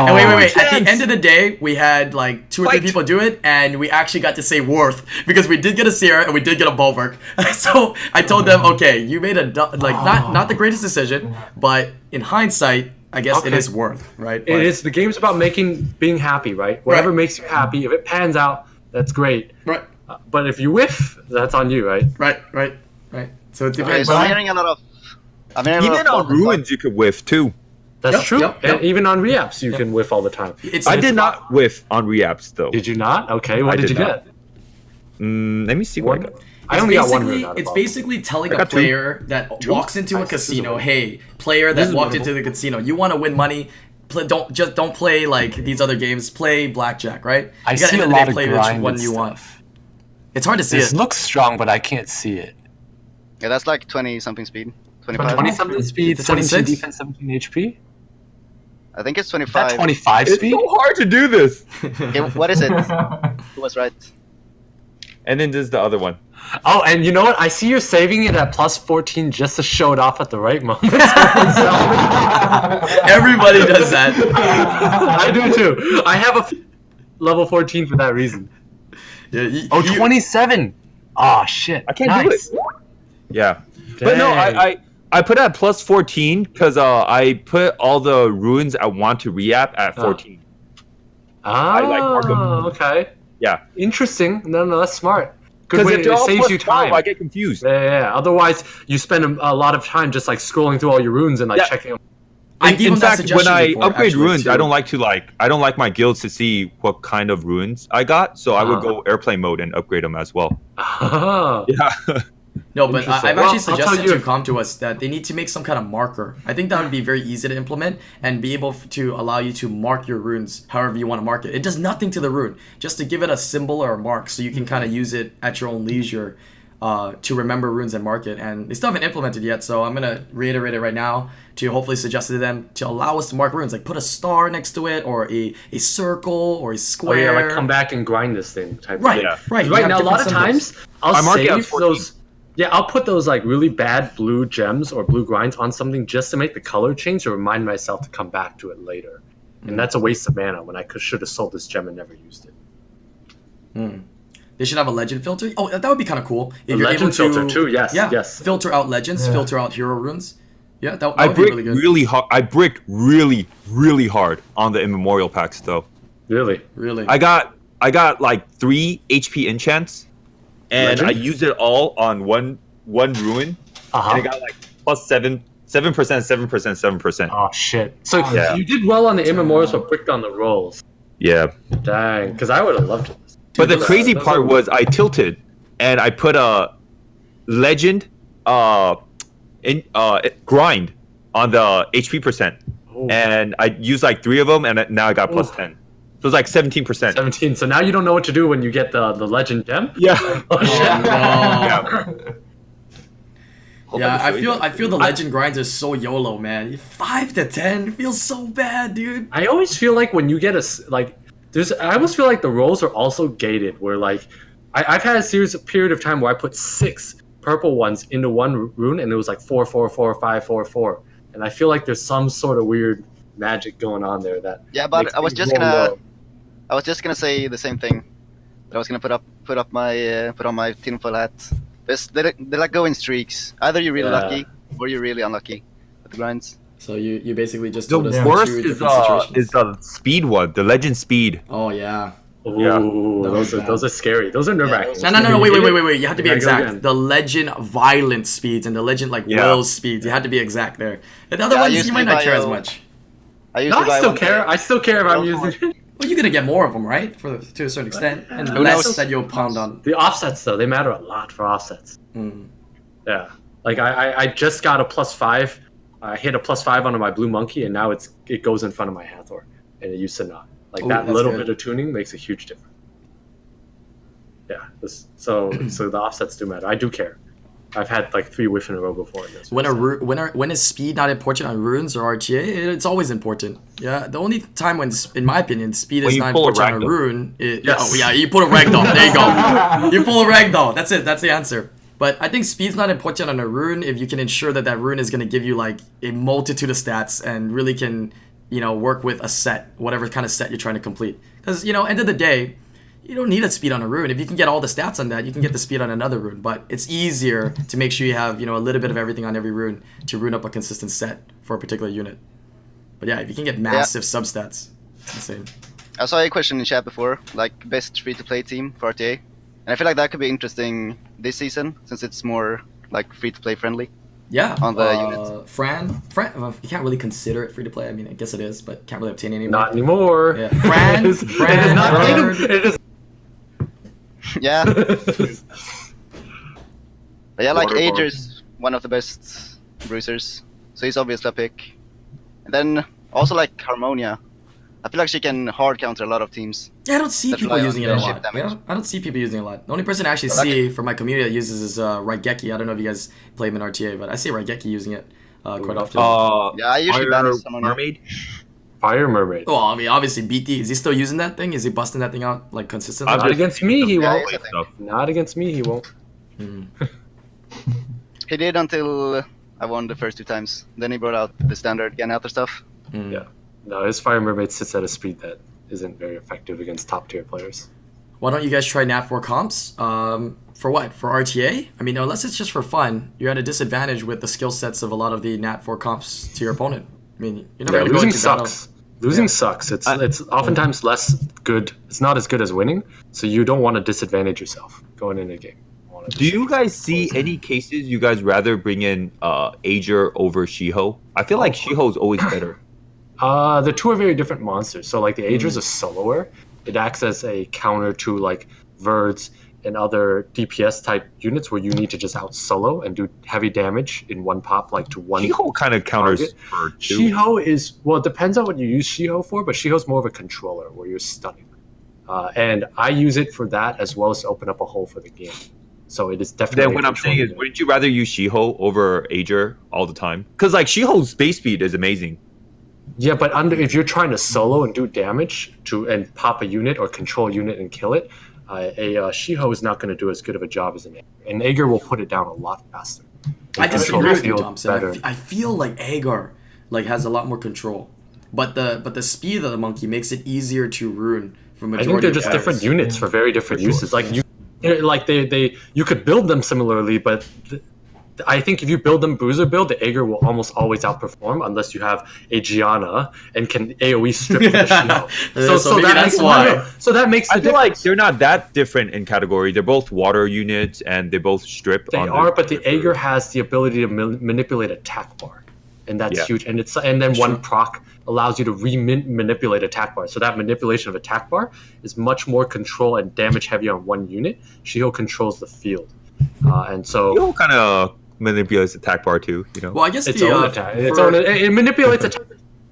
and wait, wait, wait. At the end of the day, we had like two or three people do it, and we actually got to say worth because we did get a Sierra and we did get a Bulwark. so I told them, okay, you made a du- like not not the greatest decision, but in hindsight, I guess it Okay. is worth, right? It But- is the game's about making being happy, right? Whatever Right. makes you happy. If it pans out, that's great. right, Uh, But if you whiff, that's on you, right? right, right, right. So it Okay, depends. so I'm hearing a lot of. I'm hearing a lot Even of on ruins, you could whiff too. That's Yep, true. yep, And yep. even on reaps, you can whiff all the time. it's, I it's- did not whiff on reaps though. Did you not? Okay, what I did, did you not. get? Mm, let me see what I One. got. I It's only got one basically- rune It's all. basically telling a got two. player that walks into a Nice, this is casino, hey, player that walked winnable. into the casino, you want to win money. Play, don't just don't play like these other games. Play blackjack, right? I You gotta see a the day lot of play grind which one and you want. Stuff. It's hard to see This it. looks strong, but I can't see it. Yeah, that's like 20 something speed. 25. 20 something speed, It's 22 26? defense, 17 HP. I think it's Is that 25. 25 It's speed? so hard to do this. Okay, what is it? Who was right? And then there's the other one. Oh, and you know what? I see you're saving it at plus 14 just to show it off at the right moment. Everybody does that. I do too. I have a f- level 14 for that reason. Yeah, you- Oh, you- 27. Oh, shit. I can't nice. do it. Yeah, but no, I, I I put at plus fourteen because uh I put all the runes I want to reap at Oh. fourteen. Ah, like Arkham. okay. Yeah. Interesting. No, no, that's smart. Good Because way. It saves plus you 12, time. I get confused. Yeah, yeah, yeah. Otherwise, you spend a, a lot of time just like scrolling through all your runes and like Yeah. checking them. I in, gave in that fact, when I before, upgrade actually, runes, I don't like to like I don't like my guilds to see what kind of runes I got, so I would Ah. go airplane mode and upgrade them as well. Ah. Yeah, No, but I, I've Well, actually I'll suggested to if- Com2uS that they need to make some kind of marker. I think that would be very easy to implement and be able f- to allow you to mark your runes however you want to mark it. It does nothing to the rune, just to give it a symbol or a mark so you can kind of use it at your own leisure uh, to remember runes and mark it. And they still haven't implemented yet, so I'm gonna reiterate it right now to hopefully suggest it to them to allow us to mark runes, like put a star next to it or a, a circle or a square. Oh square. yeah, like come back and grind this thing type. Right, Thing. Yeah. right. you Right now, a lot of symbols. times I'll I mark save 14. those. Yeah, I'll put those like really bad blue gems or blue grinds on something just to make the color change to remind myself to come back to it later. Mm. And that's a waste of mana when I could should have sold this gem and never used it. Hmm. They should have a legend filter. Oh, that would be kind of cool. If A you're legend able to, filter too, yes, yeah, yes. Filter out legends, Yeah. filter out hero runes. Yeah, that, that I would be brick really really, good. hard. I bricked really, really hard on the immemorial packs though. Really? Really. I got I got like three HP enchants, and Legend? I used it all on one one ruin, Uh and I got like plus seven seven percent, seven percent, seven percent. Oh shit! So Yeah. you did well on the immemorials, but bricked on the rolls. Yeah. Dang, because I would have loved it. But the crazy those part are- was I tilted and I put a legend uh in uh grind on the HP percent Ooh. and I used like three of them and now I got plus Oof. 10. So it's like 17%. 17. So now you don't know what to do when you get the the legend gem. Yeah. Oh shit! yeah. Hope yeah, can I feel. I feel the legend grinds are so YOLO, man. Five to ten feels so bad, dude. I always feel like when you get a like, there's I almost feel like the rolls are also gated. Where like, I, I've had a series of period of time where I put six purple ones into one ru- rune, and it was like four, four, four, five, four, four. And I feel like there's some sort of weird magic going on there that. Yeah, but I was just gonna low. I was just gonna say the same thing. That I was gonna put up put up my uh, put on my tinfoil hat. There's, they they're like going streaks. Either you're really Yeah. lucky or you're really unlucky with the grinds. So you you basically just The told us the worst two is different uh is the speed one, the legend speed. oh yeah. Ooh, Yeah. those, are, those are scary. Those are nerve wracking. those No, no, no, no, wait, wait, wait, wait, wait. You have to be You gotta go exact. The legend violent speeds and the legend like Yeah. will speeds. You have to be exact there. And the other Yeah, ones you might not care as much. I No, usually I still one care. I still care if I'm using it. Well, you're gonna get more of them, right? For to a certain extent, and Who less knows? that you'll pound on. The offsets though, they matter a lot for offsets. Mm. Yeah, like I, I, I just got a plus five. I hit a plus five onto my blue monkey, and now it's it goes in front of my Hathor, and it used to not. Like Ooh, that little good. bit of tuning makes a huge difference. Yeah, this, so so the offsets do matter. I do care. I've had like three whiff in a row before. This When a so- ru- when are, when is speed not important on runes or RTA? It- It's always important. Yeah, the only time when, in my opinion, speed When is not pull a important on a rune. It, oh, Yes. Oh yeah, you pull a ragdoll. There you go. you pull a ragdoll. That's it. That's the answer. But I think speed's not important on a rune if you can ensure that that rune is going to give you like a multitude of stats and really can, you know, work with a set, whatever kind of set you're trying to complete. Because you know, end of the day, you don't need a speed on a rune. If you can get all the stats on that, you can get the speed on another rune. But it's easier to make sure you have, you know, a little bit of everything on every rune to rune up a consistent set for a particular unit. But yeah, if you can get massive substats, it's insane. I saw a question in chat before, like best free to play team for RTA, and I feel like that could be interesting this season since it's more like free to play friendly. Yeah. On the uh, unit. Fran, Fran, well, you can't really consider it free to play. I mean, I guess it is, but can't really obtain any. Not anymore. Yeah. Fran- it is, Fran it is not. Bird. It is. yeah, but yeah, like Water bomb. Aegir's one of the best bruisers, so he's obviously a pick. And then also like Harmonia, I feel like she can hard counter a lot of teams. Yeah, I don't see people using it a lot. ship damage. Yeah, I don't see people using it a lot. The only person I actually But I see from my community that uses is uh, Raigeki. I don't know if you guys play him in RTA, but I see Raigeki using it uh, quite often. Uh, Yeah, I usually Fire ban Harmonia. mermaid. Fire mermaid. well, I mean, obviously, BT is he still using that thing? Is he busting that thing out like consistently? Not against me, he Yeah, won't. yeah. Not against me, he won't. Hmm. He did until I won the first two times. Then he brought out the standard and other stuff. Hmm. Yeah. No, his fire mermaid sits at a speed that isn't very effective against top tier players. Why don't you guys try Nat 4 comps? Um, for what? For RTA? I mean, unless it's just for fun, you're at a disadvantage with the skill sets of a lot of the Nat 4 comps to your opponent. I mean, you're never Yeah, going to go losing into battle. sucks. Losing Yeah. sucks. It's I- it's oftentimes less good. It's not as good as winning, so you don't want to disadvantage yourself going into a game. You Do you guys see any cases you guys rather bring in uh Aegir over Shiho? I feel like Shiho's always better. Uh, the two are very different monsters. So like the Mm-hmm. Aegir's a soloer. It acts as a counter to like Verds and other DPS type units where you need to just out solo and do heavy damage in one pop, like to one. Shiho kind of counters. Shiho is well, it depends on what you use Shiho for, but Shiho's more of a controller where you're stunning. Uh, and I use it for that as well as to open up a hole for the game. So it is definitely. Then what I'm saying is, wouldn't you rather use Shiho over Aegir all the time? Because like Shiho's base speed is amazing. Yeah, but under if you're trying to solo and do damage to and pop a unit or control a unit and kill it, uh, a uh, Shiho is not going to do as good of a job as an Aegir. And Aegir will put it down a lot faster. I disagree with you, Thompsin. I, better. f- I feel like Aegir like has a lot more control, but the but the speed of the monkey makes it easier to ruin for I think they're just players. different units for very different For sure. uses. Like you, you like they they you could build them similarly, but. th- I think if you build them bruiser build, the Aegir will almost always outperform unless you have a Gianna and can AOE strip the Shiho. So maybe that's no, why. So that makes the I feel like they're not that different in category. They're both water units and they both strip. They on are, but the different- Aegir has the ability to ma- manipulate attack bar, and that's Yeah. huge. And it's and then That's one true. proc allows you to re-manipulate attack bar. So that manipulation of attack bar is much more control and damage heavy on one unit. Shiho controls the field, uh, and so Shiho kind of manipulates attack bar too. You know. Well, I guess its the own uh, attack. Its for- own. It, it manipulates attack,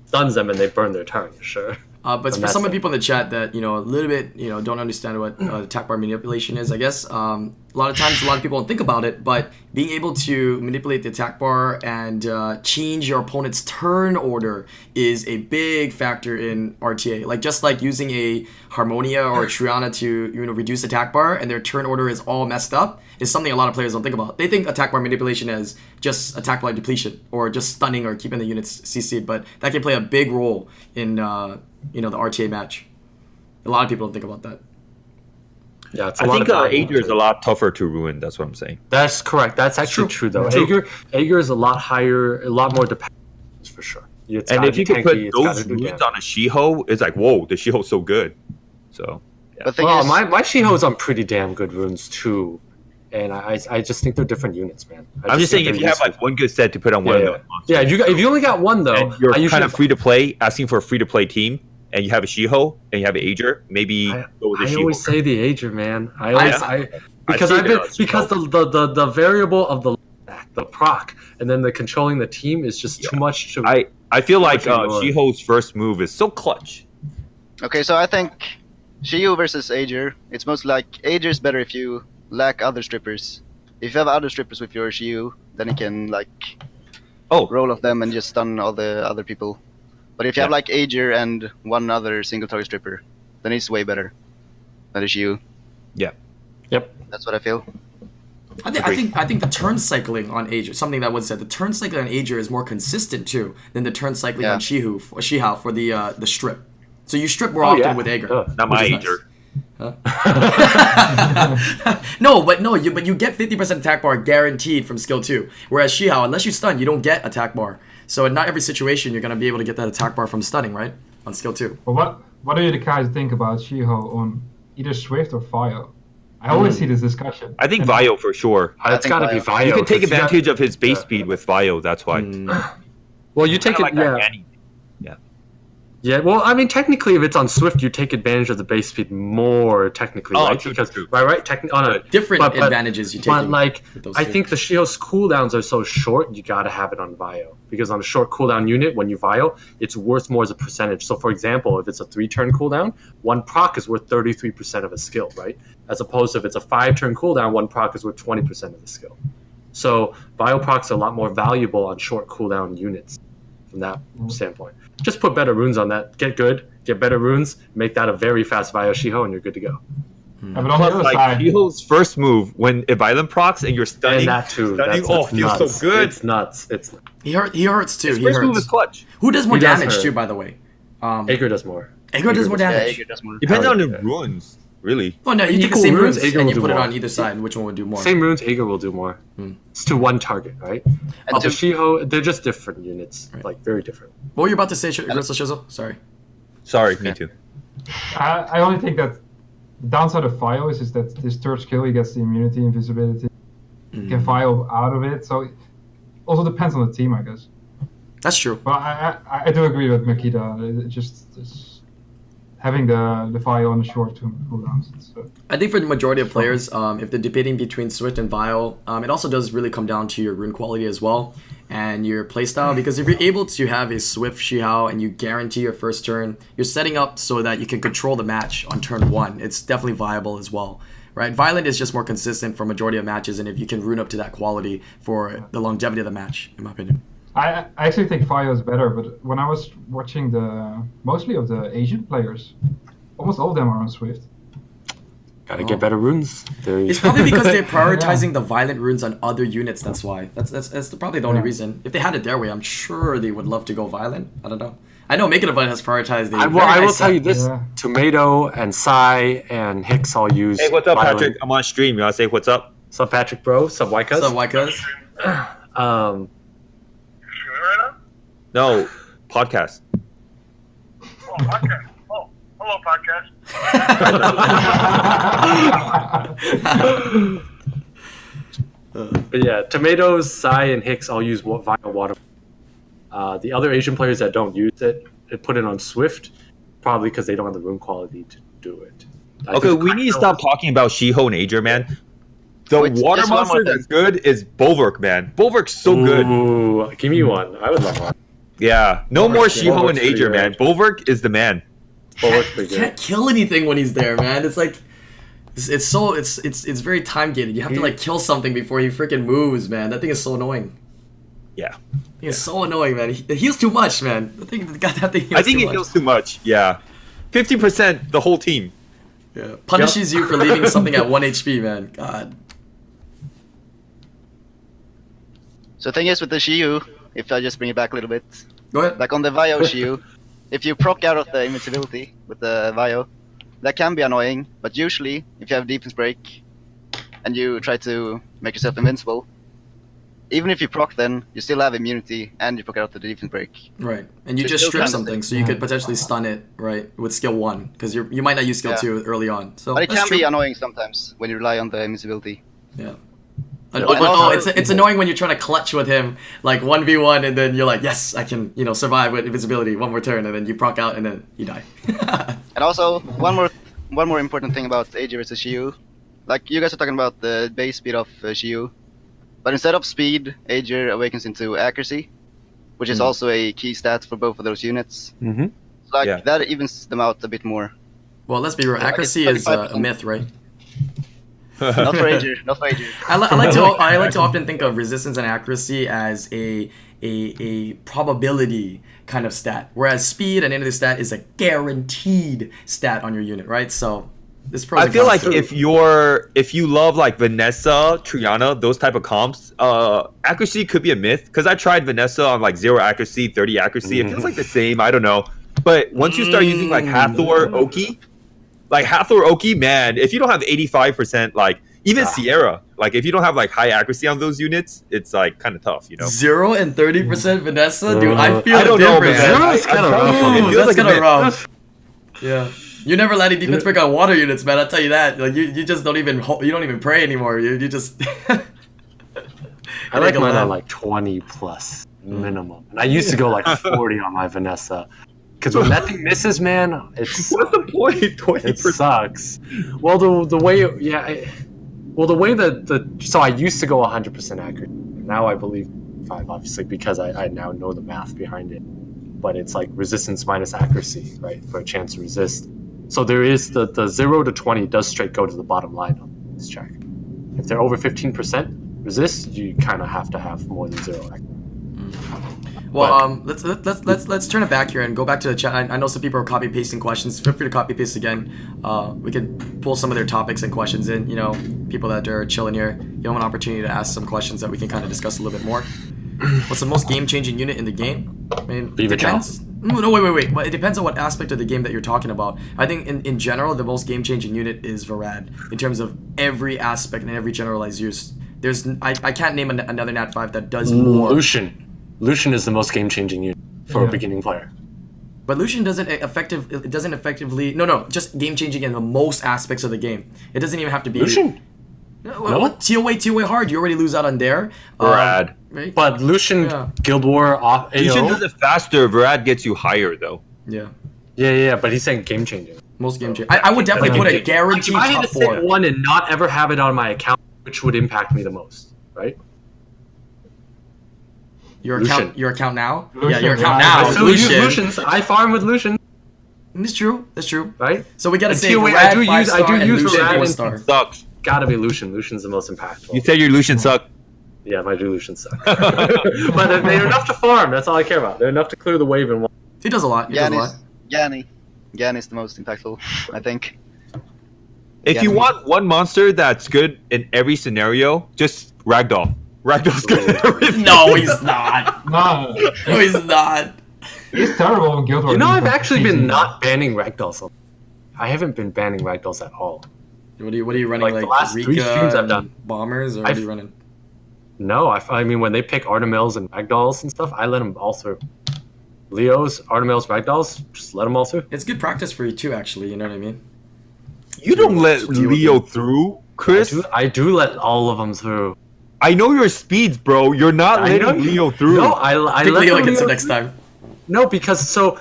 stuns them, and they burn their turn. Sure. Uh, but And for some of the people in the chat that you know a little bit you know don't understand what uh, attack bar manipulation is, I guess um, a lot of times a lot of people don't think about it, but being able to manipulate the attack bar and uh, change your opponent's turn order is a big factor in RTA. Like just like using a Harmonia or a Triana to you know reduce attack bar and their turn order is all messed up is something a lot of players don't think about. They think attack bar manipulation as just attack bar depletion or just stunning or keeping the units CC'd, but that can play a big role in uh, you know the RTA match. A lot of people don't think about that. Yeah, it's a I lot think of uh, Aegir is a lot tougher to ruin. That's what I'm saying. That's correct. That's actually True. true, though. True. Aegir, Aegir is a lot higher, a lot more dependent for sure. It's and if you be can put those gotta runes on a Shiho, it's like whoa, the Shiho's so good. So But Well, is, my my Shiho's on pretty damn good runes too, and I I I just think they're different units, man. I I'm just saying if you have like one good set to put on yeah, one yeah. of those yeah, if you if you only got one though, and you're I kind of free to play, asking for a free to play team, and you have a Shiho and you have an Aegir, maybe I- go with the I Shiho. always say the Aegir, man. I always I, because see I've been because the, the the the variable of the the proc and then the controlling the team is just too much to. I I feel like Much uh. Shiho's first move is so clutch. okay, so I think Shiyu versus Aegir, it's most like Aegir is better if you lack other strippers. If you have other strippers with your Shiyu, then you can like Oh, roll off them and just stun all the other people. But if you have like Aegir and one other single target stripper, then it's way better That is you. Shiyu. Yeah. Yep. That's what I feel. I think, I think I think the turn cycling on Aegir, something that was said, the turn cycling on Aegir is more consistent too than the turn cycling Yeah. on Shihu, for, Shihao for the uh, the strip. So you strip more Oh, often yeah. with Aegir. Duh. not my is nice. Aegir. no, but no, you but you get 50% attack bar guaranteed from skill 2. Whereas Shihao, unless you stun, you don't get attack bar. So in not every situation you're gonna be able to get that attack bar from stunning, right? On skill 2. But what what do you guys think about Shiho on either Swift or Vio? I always see this discussion. I think And- Vio for sure. it's think got to be Vio. Vio. You can take 'cause got- advantage of his base yeah. speed with Vio. That's why. Mm. Well, you take it. like yeah. That Annie. Yeah, well, I mean, technically, if it's on Swift, you take advantage of the base speed more, technically, Oh, right? true, because, true, true. right, right, technically, oh, no, Different But- but- advantages you take. but like, I two. think the Shio's cooldowns are so short, you gotta have it on Vio because on a short cooldown unit, when you Vio, it's worth more as a percentage. So, for example, if it's a three-turn cooldown, one proc is worth thirty-three percent of a skill, right? As opposed to if it's a five-turn cooldown, one proc is worth twenty percent of the skill. So, Vio procs are a lot more valuable on short cooldown units from that Mhm. standpoint. Just put better runes on that. Get good, get better runes, make that a very fast Vio Shiho, and you're good to go. Yeah, but on Plus, like side, Shiho's first move when a violent procs and you're stunning. And that too. stunning- That's, oh, that's feels so good. It's nuts. It's he hurt he hurts too. his He first move hurts. is clutch. Who does more He damage hurt. too, by the way? Um Aegir does more. Aegir does Aegir more does- Yeah, damage. Aegir does more. Depends on the runes, really. Oh no, you take the same runes, runes Aegir and you do put it more. on either side, and which one would do more? Same runes, Aegir will do more. Hmm. It's to one target, right? And But the to- Shiho, they're just different units, Right. like very different. What were you about to say, Sh- Krisleshizle? Sorry. Sorry, me too. I, I only think that the downside of Vio is, is that this third skill he gets the immunity, invisibility. You Mm. can Vio out of it, so it also depends on the team, I guess. That's true. But I, I, I do agree with Makita. It, it just it's having the the Vio on the short term cooldowns. It's, uh, I think for the majority of players, um, if they're debating between Swift and Vile, um, it also does really come down to your rune quality as well and your playstyle. Because if you're able to have a Swift Shihao and you guarantee your first turn, you're setting up so that you can control the match on turn one. It's definitely viable as well. Right, Violent is just more consistent for majority of matches, and if you can rune up to that quality for the longevity of the match, in my opinion. I, I actually think Vio is better, but when I was watching the mostly of the Asian players, almost all of them are on Swift. Gotta Oh. get better runes. There It's probably because they're prioritizing the violent runes on other units. That's why. That's that's, that's probably the only Yeah. reason. If they had it their way, I'm sure they would love to go violent. I don't know. I know Makeitabud has prioritized the. I will, I will nice tell set. you this: Yeah. Tomato and Psy and Hicks all use. Hey, what's up, Violent. Patrick? I'm on stream. You wanna say what's up? Sup, Patrick, bro? Sup, White So why cuz? Um, streaming right No, podcast. Oh, podcast. Oh, hello, podcast. But yeah, tomatoes, Psy, and Hicks all use wa- Water. Uh, the other Asian players that don't use it, they put it on Swift, probably because they don't have the room quality to do it. I Okay, we need to stop talking about Shiho and Aegir, man. The Wait, water just one more monster that's good is Bulwark, man. Bulwark's so good. Give me one. I would love one. Yeah, no more Bulwark's- Shiho and Bulwark's Aegir, man. good. Bulwark is the man. Bulwark's pretty Can't kill anything when he's there, man. It's like It's, it's so it's it's it's very time gated. You have to like kill something before he freaking moves, man. That thing is so annoying. Yeah. He is so annoying, man. He, he heals too much, man. The thing, the goddamn thing. Heals I think too he much. heals too much. Yeah. 50% the whole team. Yeah. Punishes you for leaving something at one HP, man. God. So the thing is with the Shiyu, if I just bring it back a little bit, Go ahead. like on the Vio Shiyu, if you proc out of the invincibility with the Vio, that can be annoying, but usually if you have defense break and you try to make yourself invincible, even if you proc then, you still have immunity and you proc out the defense break. Right, and you just strip something, so you could potentially stun it, right, with skill one, because you you might not use skill Yeah. two early on. So But it can true. be annoying sometimes when you rely on the invincibility. Yeah. And Oh, it's it's annoying when you're trying to clutch with him like one v one, and then you're like, yes, I can, you know, survive with invisibility one more turn, and then you proc out, and then you die. And also, one more one more important thing about AJ versus Shiyu. Like, you guys are talking about the base speed of uh, Shiyu. But instead of speed, Aegir awakens into accuracy, which is Hmm. also a key stat for both of those units. Mm-hmm. So, like, Yeah. that evens them out a bit more. well, let's be real. Yeah, like Accuracy is uh, a myth, right? Not for Aegir, not for Aegir. I, li- I like to I like to often think of resistance and accuracy as a a, a probability kind of stat, whereas speed and any stat is a guaranteed stat on your unit, right? So this I feel cons. like if you're if you love like Vanessa, Triana, those type of comps, uh, accuracy could be a myth. Because I tried Vanessa on like zero accuracy, thirty accuracy. It feels like the same. I don't know. But once you start using like Hathor, Oki, like Hathor, Oki, man, if you don't have eighty five percent, like even Sierra, like if you don't have like high accuracy on those units, it's like kind of tough, you know. zero and thirty percent Vanessa, dude, I Uh, feel I don't the know, man. Zero is kinda rough you, it it. Feels that's like a kind of rough. Yeah. You never letting defense break on water units, man. I'll tell you that. Like you, you just don't even ho- you don't even pray anymore. You, you just. I like mine lot. at like 20 plus minimum. And I used to go like 40 on my Vanessa. Because when that thing misses, man, it's What's the point? Twenty it sucks. Well, the the way yeah, I, well the way that the so I used to go 100 percent accurate. Now I believe five, obviously, because I, I now know the math behind it. But it's like resistance minus accuracy, right, for a chance to resist. So there is the the zero to 20 does straight go to the bottom line on this check. If they're over 15 percent resist, you kind of have to have more than zero. accuracy. Well, But- um, let's let's let's let's turn it back here and go back to the chat. I, I know some people are copy pasting questions. Feel free to copy paste again. Uh, we can pull some of their topics and questions in. You know, people that are chilling here, you have an opportunity to ask some questions that we can kind of discuss a little bit more. What's the most game-changing unit in the game? I mean, Viva depends. No, no, wait, wait, wait. But it depends on what aspect of the game that you're talking about. I think in, in general, the most game-changing unit is Varad in terms of every aspect and every generalized use. There's, I, I can't name an, another Nat five that does more. Lucian, Lucian is the most game changing unit for Yeah. a beginning player. But Lucian doesn't effective. It doesn't effectively. No, no, just game changing in the most aspects of the game. It doesn't even have to be. Lucian, No, well, what? TOA, TOA hard. You already lose out on there. Um, right? but Lucian Yeah. Guild War off Lucian does it faster. Vrad gets you higher though. yeah, Yeah, yeah, but he's saying game changing. most game changing. I, I would definitely put a guaranteed If I had top to pick four. one and not ever have it on my account, which would impact me the most, right? Your Lucian. account, your account now. yeah, your account yeah. now. I is still use Lucian. Lucians. I farm with Lucian, That's true. That's true. right? So we gotta say TOA, I do use- I do use Lucian Rad four and- star. Sucks. Gotta be Lucian. Lucian's the most impactful. You said your Lucian suck. yeah, my Lucians suck. but they're, they're enough to farm. That's all I care about. They're enough to clear the wave in one. He does a lot. He does a lot. Yannis. Yanni. Yanni the most impactful, I think. If Yeah. you want one monster that's good in every scenario, just Ragdoll. Ragdoll's good in everything. No, he's not. No, No, he's not. he's terrible in Guild Wars. You know, I've actually been not banning ragdolls. I haven't been banning ragdolls at all. What are you? What are you running? Like, Like, the last three Rika streams I've done. bombers, or what are I've- you running? No, I, I mean when they pick Artamiels and Ragdolls and stuff, I let them all through. Leos, Artamiels, Ragdolls, just let them all through. It's good practice for you too, actually. You know what I mean? You don't let Deal with Leo it. through, I Chris. do, I do let all of them through. I know your speeds, bro. You're not I letting you- Leo through. No, I, I Pick let Leo the against him Leo- next time. No, because so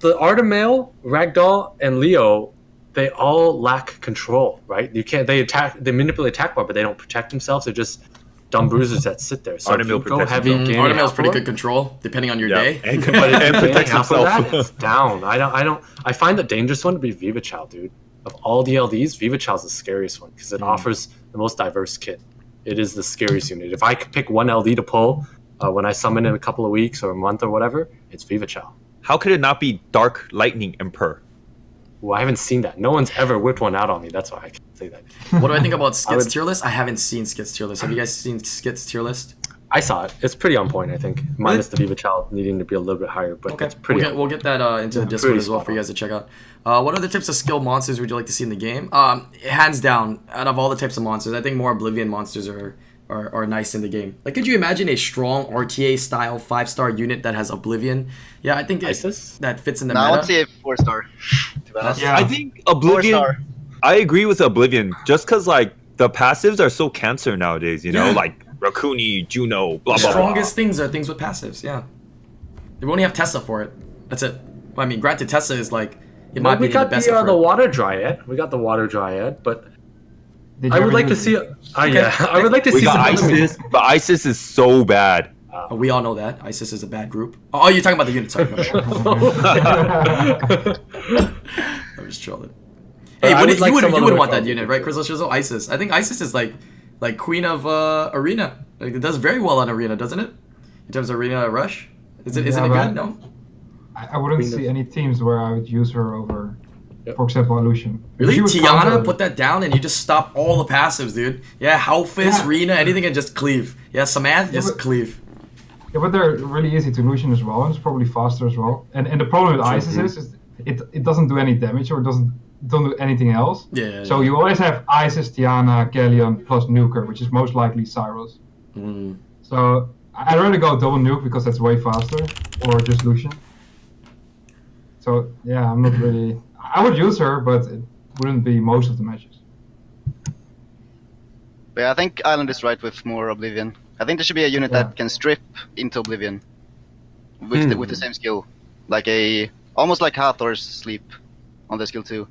the Artamiel, Ragdoll, and Leo, they all lack control, right? You can't. They attack. They manipulate attack bar, but they don't protect themselves. They're just dumb bruisers that sit there. So if Artamiel you go heavy. himself. gaining Artamiel's half Mm, pretty good control, depending on your Yeah. day. And, But if and protects half of that, himself. it's down. I don't. I don't. I find the dangerous one to be Viva Child, dude. of all the LDs, Viva Chow's the scariest one because it Mm. offers the most diverse kit. It is the scariest unit. If I could pick one LD to pull uh, when I summon in a couple of weeks or a month or whatever, it's Viva Chow. How could it not be Dark Lightning Emperor? Well, I haven't seen that. No one's ever whipped one out on me. That's why I can say that. What do I think about I Skit's would- tier list? I haven't seen Skit's tier list. Have you guys seen Skit's tier list? I saw it. It's pretty on point, I think. Minus the Viva Chow needing to be a little bit higher, but Okay, it's pretty. we'll get, we'll get that uh, into the Discord as well for you guys to check out. Uh, what other types of skill monsters would you like to see in the game? Um, hands down, out of all the types of monsters, I think more Oblivion monsters are, are, are nice in the game. Like, could you imagine a strong RTA style five star unit that has Oblivion? Yeah, I think it, ISIS? that fits in the No, I meta. would say four star. To be honest. Yeah. I think Four Oblivion. star. I agree with Oblivion, just because like the passives are so cancer nowadays. You know, Yeah. like Rakuni, Juno, blah the blah strongest things are things with passives. Yeah, we only have Tessa for it. That's it. Well, I mean, granted, Tessa is like in my No, we opinion got the best. the, uh, for the water dryad. We got the water dryad, but I would like to see. Uh, yeah, I would like to. We see got some. ISIS, but ISIS is so bad. Uh, we all know that ISIS is a bad group. Oh, you're talking about the unit. Sorry, my bad. I'm just trolling. But Hey, I would would you would you other would want that unit, right, Krisleshizle? ISIS. I think ISIS is like like queen of uh, arena. Like, it does very well on arena, doesn't it? In terms of arena rush, is it? Isn't it good? No. I, I wouldn't Queen of- see any teams where I would use her over, Yep. for example, Illusion. Really, She would Tiana counter- put that down and you just stop all the passives, dude. Yeah, Halfist, Yeah. Rena, anything and just cleave. Yeah, Samantha, Yeah, just but- cleave. Yeah, but they're really easy to Illusion as well, and it's probably faster as well. And and the problem with Isis is, is it it doesn't do any damage or it doesn't don't do anything else. Yeah. So you always have Isis, Tiana, Galleon plus Nuker, which is most likely Cyrus. Mm. So I- I'd rather go double nuke because that's way faster, or just Lucian. So yeah, I'm not really. I would use her, but it wouldn't be most of the matches. But yeah, I think Island is right with more Oblivion. I think there should be a unit Yeah. that can strip into Oblivion with the, Hmm. with the same skill, like a almost like Hathor's sleep on the skill two,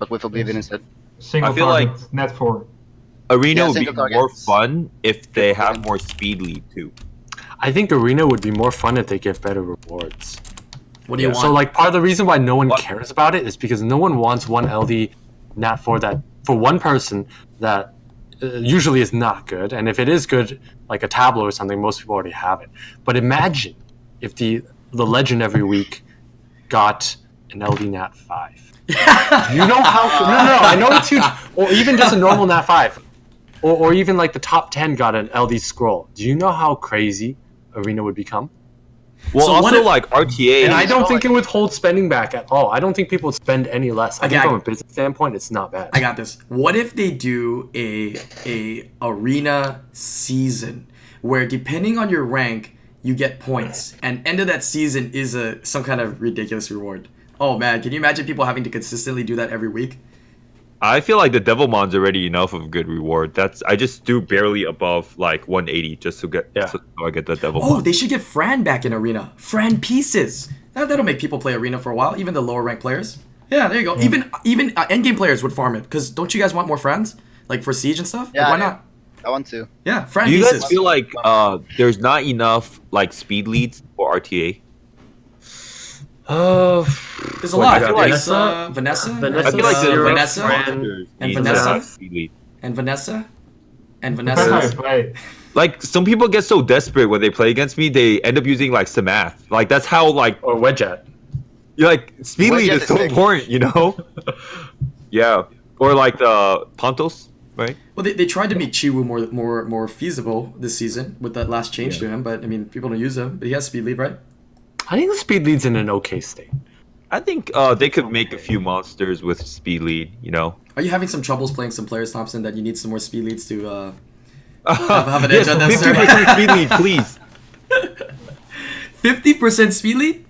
but with Oblivion Yes. instead. Single I feel target, net four. Arena Yeah, would be single more fun if they have more speed lead too. I think arena would be more fun if they give better rewards. What do you Yeah. want? So like part of the reason why no one What- cares about it is because no one wants one LD nat four that for one person that uh, usually is not good, and if it is good, like a tableau or something, most people already have it. But imagine if the the legend every week got an LD nat five. You know how? No, no, no. I know it's huge. Or even just a normal nat five, or, or even like the top ten got an LD scroll. Do you know how crazy arena would become? Well, So what also if- like RTA. And I don't so, think it would hold spending back at all. I don't think people would spend any less. I Okay, think I- from a business standpoint, it's not bad. I got this. What if they do a a arena season where depending on your rank you get points and end of that season is a some kind of ridiculous reward. Oh man, can you imagine people having to consistently do that every week? I feel like the Devilmon's already enough of a good reward. That's I just do barely above like 180 just to get Yeah. so, so I get the Devilmon. Oh, they should get Fran back in arena. Fran pieces. That, that'll make people play arena for a while, even the lower ranked players. Yeah, there you go. Even even uh, endgame players would farm it because don't you guys want more friends like for siege and stuff? Like, Yeah, why I not? I want to. Yeah, Fran do you pieces. guys feel like uh, there's not enough like speed leads for RTA? Oh, There's a What, lot. you got Vanessa, Vanessa, Vanessa, I feel like the Zero, Vanessa, Fran, and Vanessa? a speed and Vanessa, and Depends how you Vanessa. Like some people get so desperate when they play against me, they end up using like Samath. Like that's how like or Wedget. you're like speed lead is so the- important, you know? yeah. Or like uh, the Pontos, right? Well, they, they tried to make Chiwu more more more feasible this season with that last change to him, but I mean, people don't use him. But he has speed lead, right? I think the speed lead's in an okay state. I think uh, they could make a few monsters with speed lead, you know? Are you having some troubles playing some players, Thompsin, that you need some more speed leads to? uh have an yes, edge on that 50% speed lead, please. Fifty percent speed lead.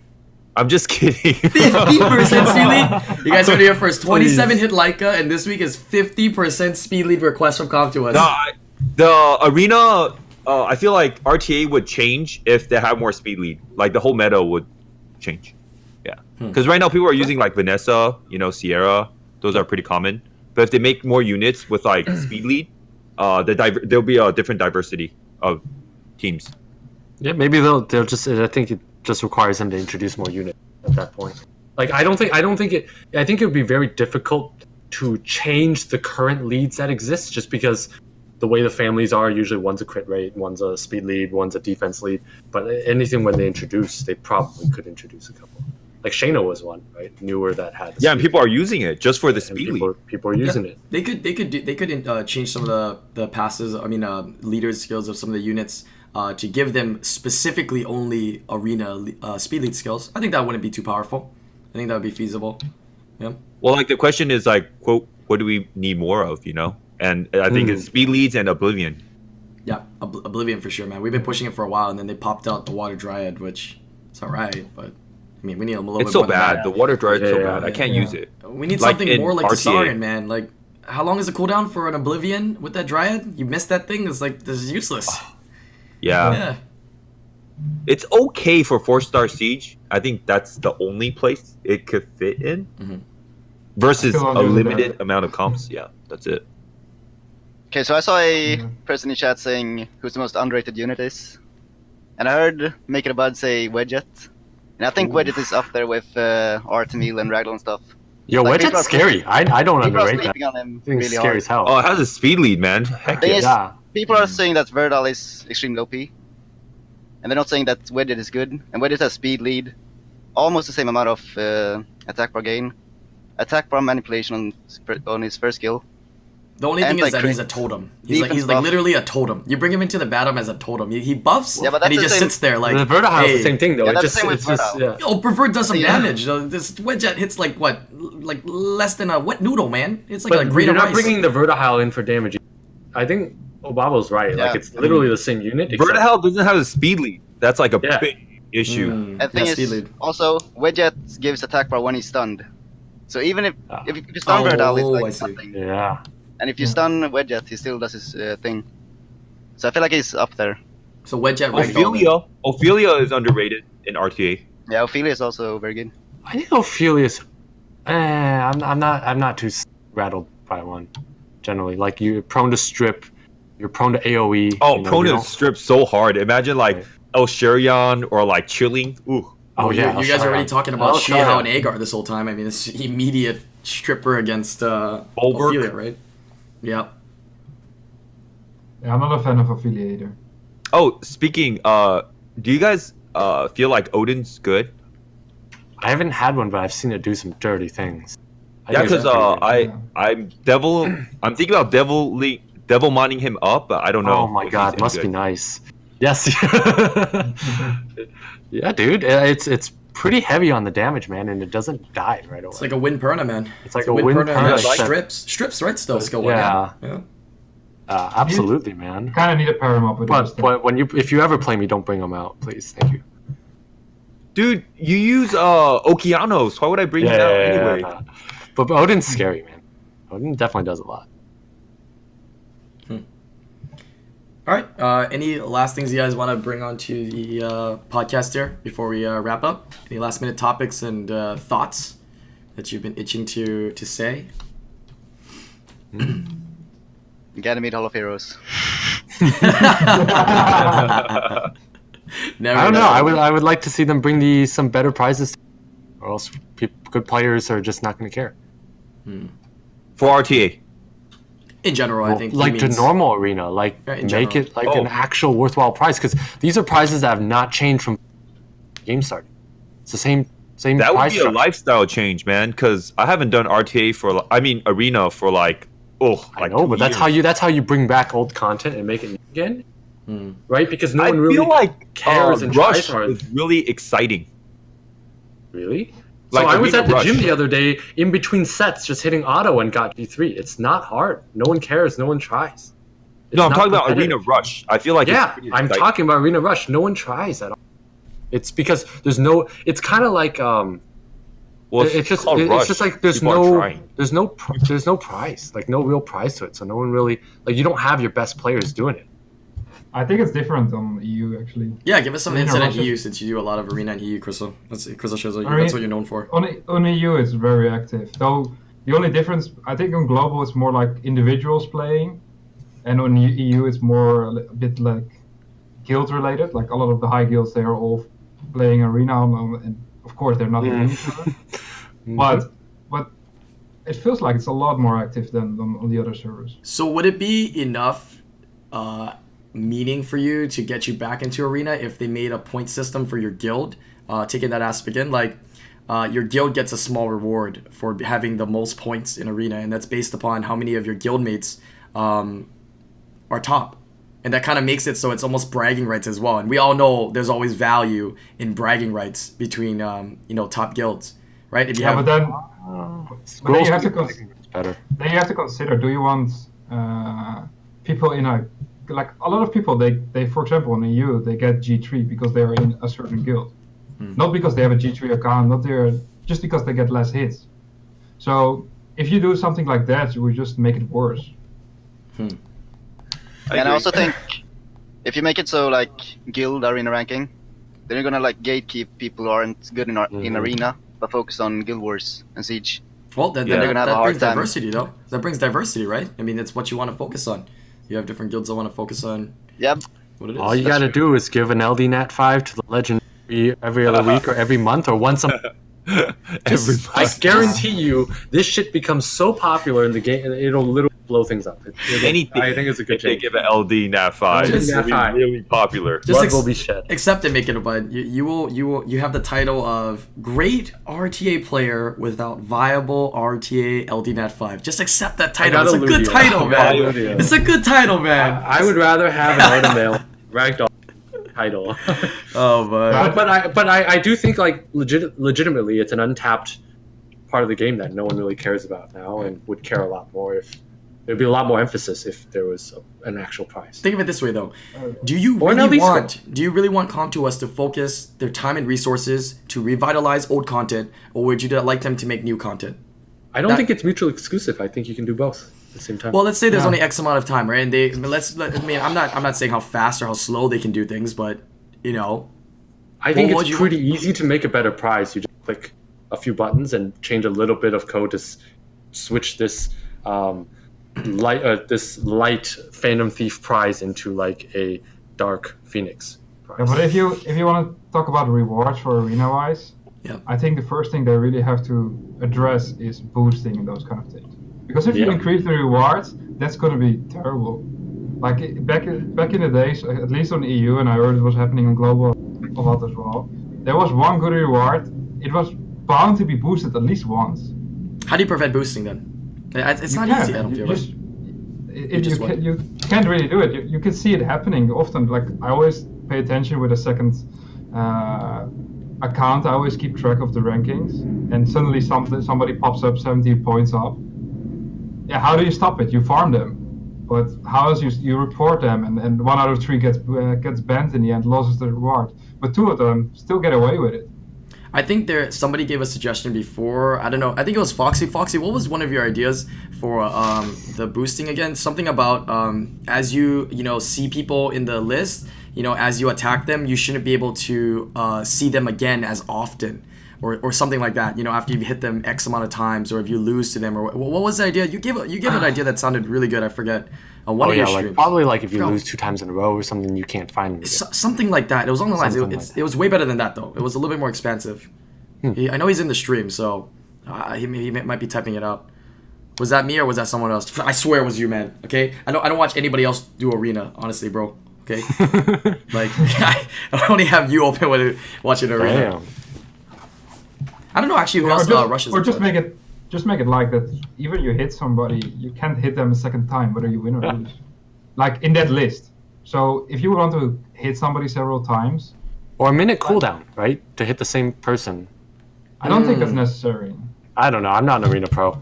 I'm just kidding. Fifty percent speed lead. You guys heard it here first. Twenty-seven Please. hit Leica, and this week is fifty percent speed lead request from Com2uS. No, I, the arena, uh, I feel like RTA would change if they have more speed lead. Like the whole meta would change. Yeah, Hmm. because right now people are using like Vanessa, you know, Sierra. Those are pretty common. But if they make more units with like speed lead, uh, the diver- there'll be a different diversity of teams. Yeah, maybe they'll they'll just. I think it just requires them to introduce more units at that point. Like I don't think I don't think it. I think it would be very difficult to change the current leads that exist just because the way the families are usually one's a crit rate one's a speed lead one's a defense lead but anything when they introduce they probably could introduce a couple like Shayna was one right newer that had Yeah, and speed people are using it just for the and speed people, lead. people are using it They could they could do, they could uh, change some of the the passes. I mean, uh, leaders skills of some of the units uh, to give them specifically only arena uh, speed lead skills. I think that wouldn't be too powerful. I think that would be feasible. Yeah. Well, like the question is like, quote, what do we need more of? You know, and I think Hmm. it's speed leads and oblivion. Yeah, Ob- Oblivion for sure, man. We've been pushing it for a while, and then they popped out the Water Dryad, which it's all right, but I mean, we need a little It's bit so more than bad. that. The water dry is so Yeah, bad. I can't yeah. use it. We need Like something more like RTA. Tesarion, man. Like, how long is the cooldown for an Oblivion with that Dryad? You missed that thing. It's like this is useless. Yeah. Yeah. it's okay for four star siege. I think that's the only place it could fit in. Mhm. Versus I feel a I'll use limited amount of comps. Yeah, that's it. Okay, so I saw a Mhm. person in chat saying who's the most underrated unit is, and I heard Makeitabud say Wedget, and I think Wedget is up there with uh, Artamiel and Ragdoll and stuff. yo Like, people Wedget's are- scary I, I don't People are underrate that sleeping on him I think it's really scary hard. as hell Oh, it has a speed lead, man. Heck yeah. is- yeah People are saying that Verdal is extreme low P, and they're not saying that Wedget is good. And Wedget has speed lead, almost the same amount of uh, attack bar gain, attack bar manipulation on, on his first skill. The only And, thing is like, that he's a totem. He's like defense he's like literally a totem. You bring him into the battle as a totem. He, he buffs Yeah, but and he just same- sits there like. the Verdehile is hey. the same thing though Yeah, it just the same with it's just yeah Oh, preferred does some Yeah. damage. Uh, This Wedget hits like what, like less than a wet noodle, man. It's like but a grate you're not rice. bringing the Verdehile in for damage I think Obabo's right like it's literally the same unit except- Verdehile doesn't have a speed lead. That's like a Yeah. big issue. Mm, And thing yeah, speed is, lead. also Wedget gives attack bar when he's stunned. So even if Ah. if, if you stun Oh, Verdal, it's like see. nothing. yeah And if you Yeah. stun Wedget, he still does his uh, thing. So I feel like he's up there. So Wedget right Ophelia, Ophelia is underrated in RTA. Yeah, Ophelia is also very good. I think Ophelia's. Eh, I'm, I'm not. I'm not too rattled by one. Generally, like you're prone to strip, you're prone to AOE. Oh, you know, prone to strip so hard. Imagine like Right. Elsharion or like chilling. Ooh. Oh you, yeah, you guys are already talking about Elsharion. Shihao and Aegir this whole time. I mean, it's immediate stripper against uh, Bulwark. Ophelia, right? Yeah. Yeah, I'm not a fan of Affiliator. Oh, speaking, uh, do you guys uh feel like Odin's good? I haven't had one, but I've seen it do some dirty things. I Yeah, because uh, pretty good. I I'm devil. I'm thinking about devil devil mining him up, but I don't know. oh my god, any must good. be nice. Yes. yeah, dude, uh, it's it's pretty heavy on the damage, man, and it doesn't die right away. It's like a win perna, man. It's like a a win win perna. perna yeah, that- strips. Strips, right? Still skill one. Yeah. Yeah. uh, absolutely, man. Kind of need to pair him up with But but when you if you ever play me, don't bring them out, please. Thank you. Dude, you use uh Okeanos. Why would I bring him out anyway? nah. But, but Odin's scary, man. Odin definitely does a lot. All right. Uh, any last things you guys want to bring onto the uh, podcast here before we uh, wrap up? Any last minute topics and uh, thoughts that you've been itching to to say? Ganymede Hall of Heroes. Never I don't know. I would I would like to see them bring the some better prizes, or else peop good players are just not going to care. For RTA. In general, I Well, think he like the normal arena, like Yeah, make general. it like Oh. an actual worthwhile prize because these are prizes that have not changed from game start. It's the same same That would prize be a lifestyle change, man. Because I haven't done RTA for, I mean, arena for like, oh, I know, two but that's how you that's how you bring back old content and make it new again, Hmm. right? Because no I one really feel like cares uh, and Rush tries hard. is really exciting. Really? Like so I was at the Rush. gym the other day in between sets just hitting auto and got G3. It's not hard. No one cares. No one tries. It's no, I'm talking about. Arena Rush. I feel like yeah, I'm talking about Arena Rush. No one tries at all. It's because there's no. It's kind of like um. Well, it's just called it's just like there's People no there's no there's no prize like no real prize to it. So no one really like you don't have your best players doing it. I think it's different on EU actually. Yeah, give us some Arena insight on EU since you do a lot of arena and EU, Crystal. That's Krisleshizle. That's what you're known for. On, on EU it's very active. Though the only difference I think on global it's more like individuals playing, and on EU it's more a bit like guild related. Like a lot of the high guilds they are all playing arena, on, on- and of course they're not Mm. hitting each other. But but it feels like it's a lot more active than on, on the other servers. So would it be enough uh, meaning for you to get you back into arena if they made a point system for your guild? Uh, taking that aspect in, like uh, your guild gets a small reward for having the most points in arena, and that's based upon how many of your guildmates um, are top. And that kind of makes it so it's almost bragging rights as well. And we all know there's always value in bragging rights between um, you know top guilds, right? If you Yeah, have but then But then you have to cons- better. then you have to consider: do you want uh, people in a like a lot of people? They they for example in EU they get G3 because they are in a certain guild, not because they have a G3 account, not there just because they get less hits. So if you do something like that, you would just make it worse. and I also think if you make it so like guild arena ranking, then you're gonna like gatekeep people who aren't good in, ar- in Mhm. arena, but focus on guild wars and siege. Well, that, Yeah. that, They're gonna have a that brings time. diversity, though. That brings diversity, right? I mean, that's what you want to focus on. You have different guilds that want to focus on Yep. what it is. All you got to do is give an LD Nat 5 to the legend every, every other week or every month or once a month. I guarantee you, this shit becomes so popular in the game, it'll literally blow things up. It, it'll- Anything. I think it's a good If they give an LD Nat 5, Just it'll be 5. really popular. Just Blood ex- will be shed. Accept it, Makeitabud. You, you will, you will, you have the title of great RTA player without viable RTA LD Nat five. Just accept that title. It's a good Ludio. title, man. It's a good title, man. I would rather have an Artamiel ragdoll title. Oh, but but, but I but I, I do think like legit, legitimately it's an untapped part of the game that no one really cares about now and would care a lot more if there'd be a lot more emphasis if there was a, an actual prize. think of it this way, though. Uh, do you Or really LD want? Do you really want Com2uS to us to focus their time and resources to revitalize old content, or would you like them to make new content? I don't That- think it's mutually exclusive. I think you can do both at the same time. Well, let's say there's Yeah. only X amount of time, right? And they I mean, let's. Let, I mean, I'm not. I'm not saying how fast or how slow they can do things, but you know, I think Well, what it's you- pretty easy to make a better prize. You just click a few buttons and change a little bit of code to s- switch this um, light, uh, this light Phantom Thief prize into like a Dark Phoenix prize. Yeah, but if you if you want to talk about rewards for arena wise, Yeah. I think the first thing they really have to address is boosting and those kind of things. Because if you increase the rewards, that's going to be terrible. Like back in, back in the days, at least on EU, and I heard it was happening on global a lot as well. There was one good reward. It was bound to be boosted at least once. how do you prevent boosting then? It's You not can. easy. I don't you feel. Right? just, it, it- just you, can, you can't really do it. You, you can see it happening often. Like I always pay attention with a second uh, account. I always keep track of the rankings, and suddenly something somebody pops up 17 points up. Yeah, how do you stop it? You farm them, but how is you you report them, and, and one out of three gets uh, gets banned in the end, loses the reward. But two of them still get away with it. I think there somebody gave a suggestion before. I don't know. I think it was Foxy. Foxy, what was one of your ideas for um, the boosting again? Something about um, as you you know see people in the list, you know, as you attack them, you shouldn't be able to uh, see them again as often. Or, or something like that, you know, after you've hit them X amount of times, or if you lose to them, or what, what was the idea? You gave you gave an idea that sounded really good. I forget. Uh, one oh of yeah, your like streams. probably like if you lose two times in a row or something, you can't find. So- something like that. It was on the lines. It, like it was way better than that though. It was a little bit more expansive. Hmm. He, I know he's in the stream, so uh, he, may- he might be typing it out. Was that me or was that someone else? I swear it was you, man. Okay, I don't I don't watch anybody else do arena, honestly, bro. Okay, like I, I only have you open when watching arena. Damn. I don't know actually who or else just, uh, rushes. or just make it just make it like that even you hit somebody you can't hit them a second time whether you win or lose like in that list so if you want to hit somebody several times Or a minute cooldown, right, to hit the same person. i don't think Hmm. that's necessary I don't know. I'm not an arena pro.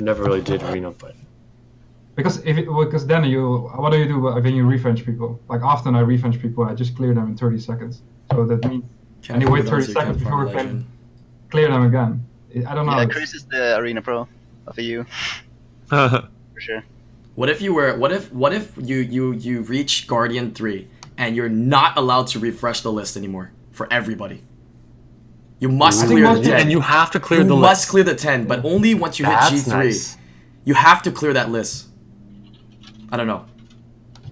Never really did arena, but because if it, because then you what do you do when you revenge people like often i revenge people i just clear them in 30 seconds so that means Can't and you wait 30 those, you can't seconds before you can clear them again i I don't know yeah. it's- Chris is the arena pro of you. for sure. What if you were? What if? What if you you you reach Guardian three and you're not allowed to refresh the list anymore for everybody? You must I clear the ten. and you have to clear You the list. You must clear the ten, but only once you That's hit G three. nice. You have to clear that list. I don't know.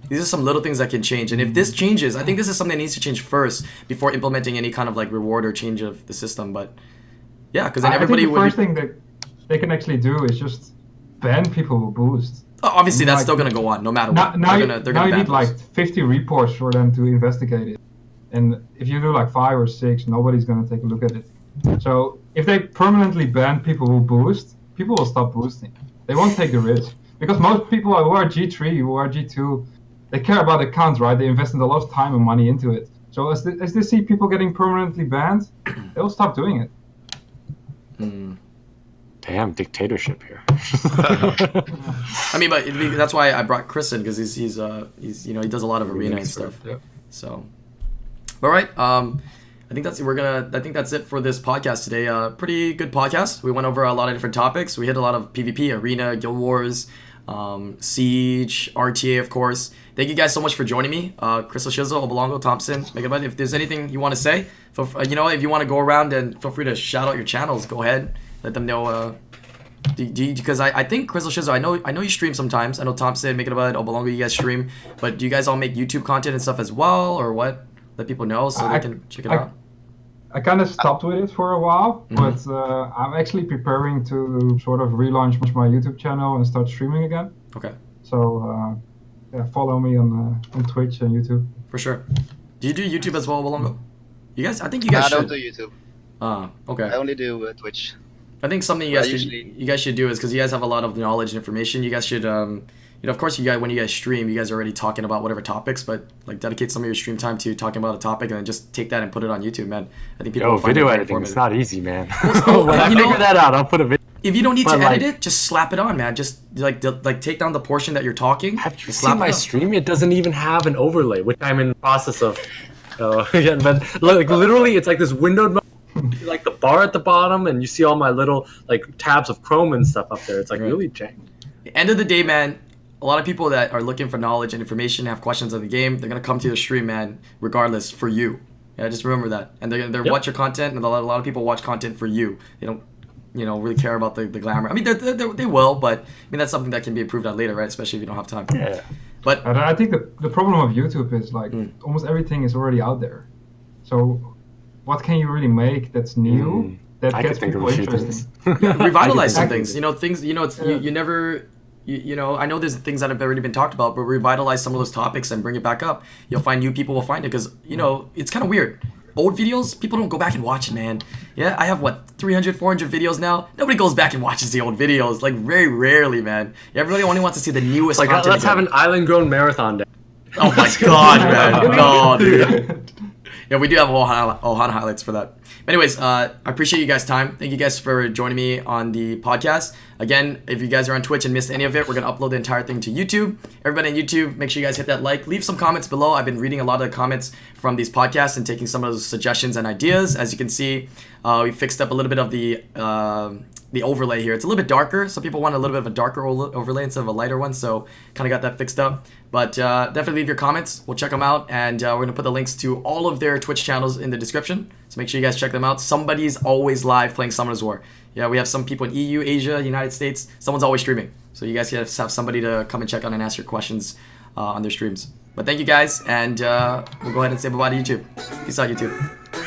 These are some little things that can change, and if this changes, I think this is something that needs to change first before implementing any kind of like reward or change of the system. But yeah, because then I- everybody think the would. first thing that they can actually do is just ban people who boost. Oh, obviously, that's Like- still gonna go on no matter Now, what. now, they're you, gonna, they're now you need like 50 reports for them to investigate it. And if you do like five or six, nobody's going to take a look at it. So if they permanently ban people who boost, people will stop boosting. They won't take the risk. Because most people who are G3, who are G2, they care about accounts, right? They invested a lot of time and money into it. So as they, as they see people getting permanently banned, they'll stop doing it. Hmm. Damn dictatorship here. I mean, but it, that's why I brought Chris in because he's he's uh he's you know he does a lot of arena and stuff. Yeah. So, all right. Um, I think that's we're gonna. I think that's it for this podcast today. Uh, pretty good podcast. We went over a lot of different topics. We hit a lot of PvP, arena, guild wars, um, siege, RTA, of course. Thank you guys so much for joining me. Uh, Krisleshizle, Obolongo, Thompsin, Makeitabud. If there's anything you want to say, feel, you know, if you want to go around and feel free to shout out your channels, go ahead. Let them know. Uh, because I, I think Krisleshizle, I know I know you stream sometimes. I know Thompsin, Make It About, Obolongo, you guys stream. But do you guys all make YouTube content and stuff as well, or what? Let people know so I- they can check it I- out. I kind of stopped with it for a while, Mhm. but uh, I'm actually preparing to sort of relaunch my YouTube channel and start streaming again. Okay, So uh, yeah, follow me on uh, on Twitch and YouTube. for sure. Do you do YouTube as well, Obolongo? You guys, I think you guys. I guys don't should. do YouTube. Ah, okay. I only do uh, Twitch. I think something you guys should, usually- you guys should do is because you guys have a lot of knowledge and information. You guys should, um, you know, of course, you guys when you guys stream, you guys are already talking about whatever topics, but like dedicate some of your stream time to talking about a topic and then just take that and put it on YouTube, man. I think people Yo, video editing is not easy, man. so, when I know- figure that out, I'll put a video. If you don't need to But, edit like- it, just slap it on, man. Just like like take down the portion that you're talking. Have you seen my it stream? It doesn't even have an overlay, which I'm in the process of. Uh, yeah, but like literally, it's like this windowed, mo- like the bar at the bottom, and you see all my little like tabs of Chrome and stuff up there. It's like Right. really jank. End of the day, man. A lot of people that are looking for knowledge and information, have questions of the game, they're gonna come to your stream, man. Regardless, for you. Yeah, just remember that. And they're gonna they're Yep. watch your content, and a lot, a lot of people watch content for you. They don't, you know, really care about the, the glamour. I mean, they're, they're, they're- will, but I mean that's something that can be improved on later, right? Especially if you don't have time. Yeah. But And I think the, the problem of YouTube is like Mm. almost everything is already out there. So what can you really make that's new Mm. that I could gets think of people a few interesting? things. revitalize some things. You know, things. You know, it's you, you never. You, you know, I know there's things that have already been talked about, but revitalize some of those topics and bring it back up. You'll find new people will find it because you know it's kind of weird. Old videos, people don't go back and watch it, man. Yeah, I have what 300, 400 videos now. Nobody goes back and watches the old videos, like very rarely, man. Everybody only wants to see the newest Like uh, content. let's have an island grown marathon day. Oh my god, man! No, dude. Yeah, we do have Ohana, Ohana highlights for that. Anyways, uh, I appreciate you guys' time. Thank you guys for joining me on the podcast. Again, if you guys are on Twitch and missed any of it, we're gonna upload the entire thing to YouTube. Everybody on YouTube, make sure you guys hit that like. Leave some comments below. I've been reading a lot of the comments from these podcasts and taking some of those suggestions and ideas. As you can see, uh, we fixed up a little bit of the um the overlay here. It's a little bit darker. Some people want a little bit of a darker overlay instead of a lighter one, so kind of got that fixed up. But uh, definitely leave your comments. We'll check them out, and uh, we're gonna put the links to all of their Twitch channels in the description. So make sure you guys check them out. Somebody's always live playing Summoners War. Yeah, we have some people in EU, Asia, United States. Someone's always streaming, so you guys have have somebody to come and check on and ask your questions uh, on their streams. But thank you guys, and uh, we'll go ahead and say bye bye to YouTube. Peace out, YouTube.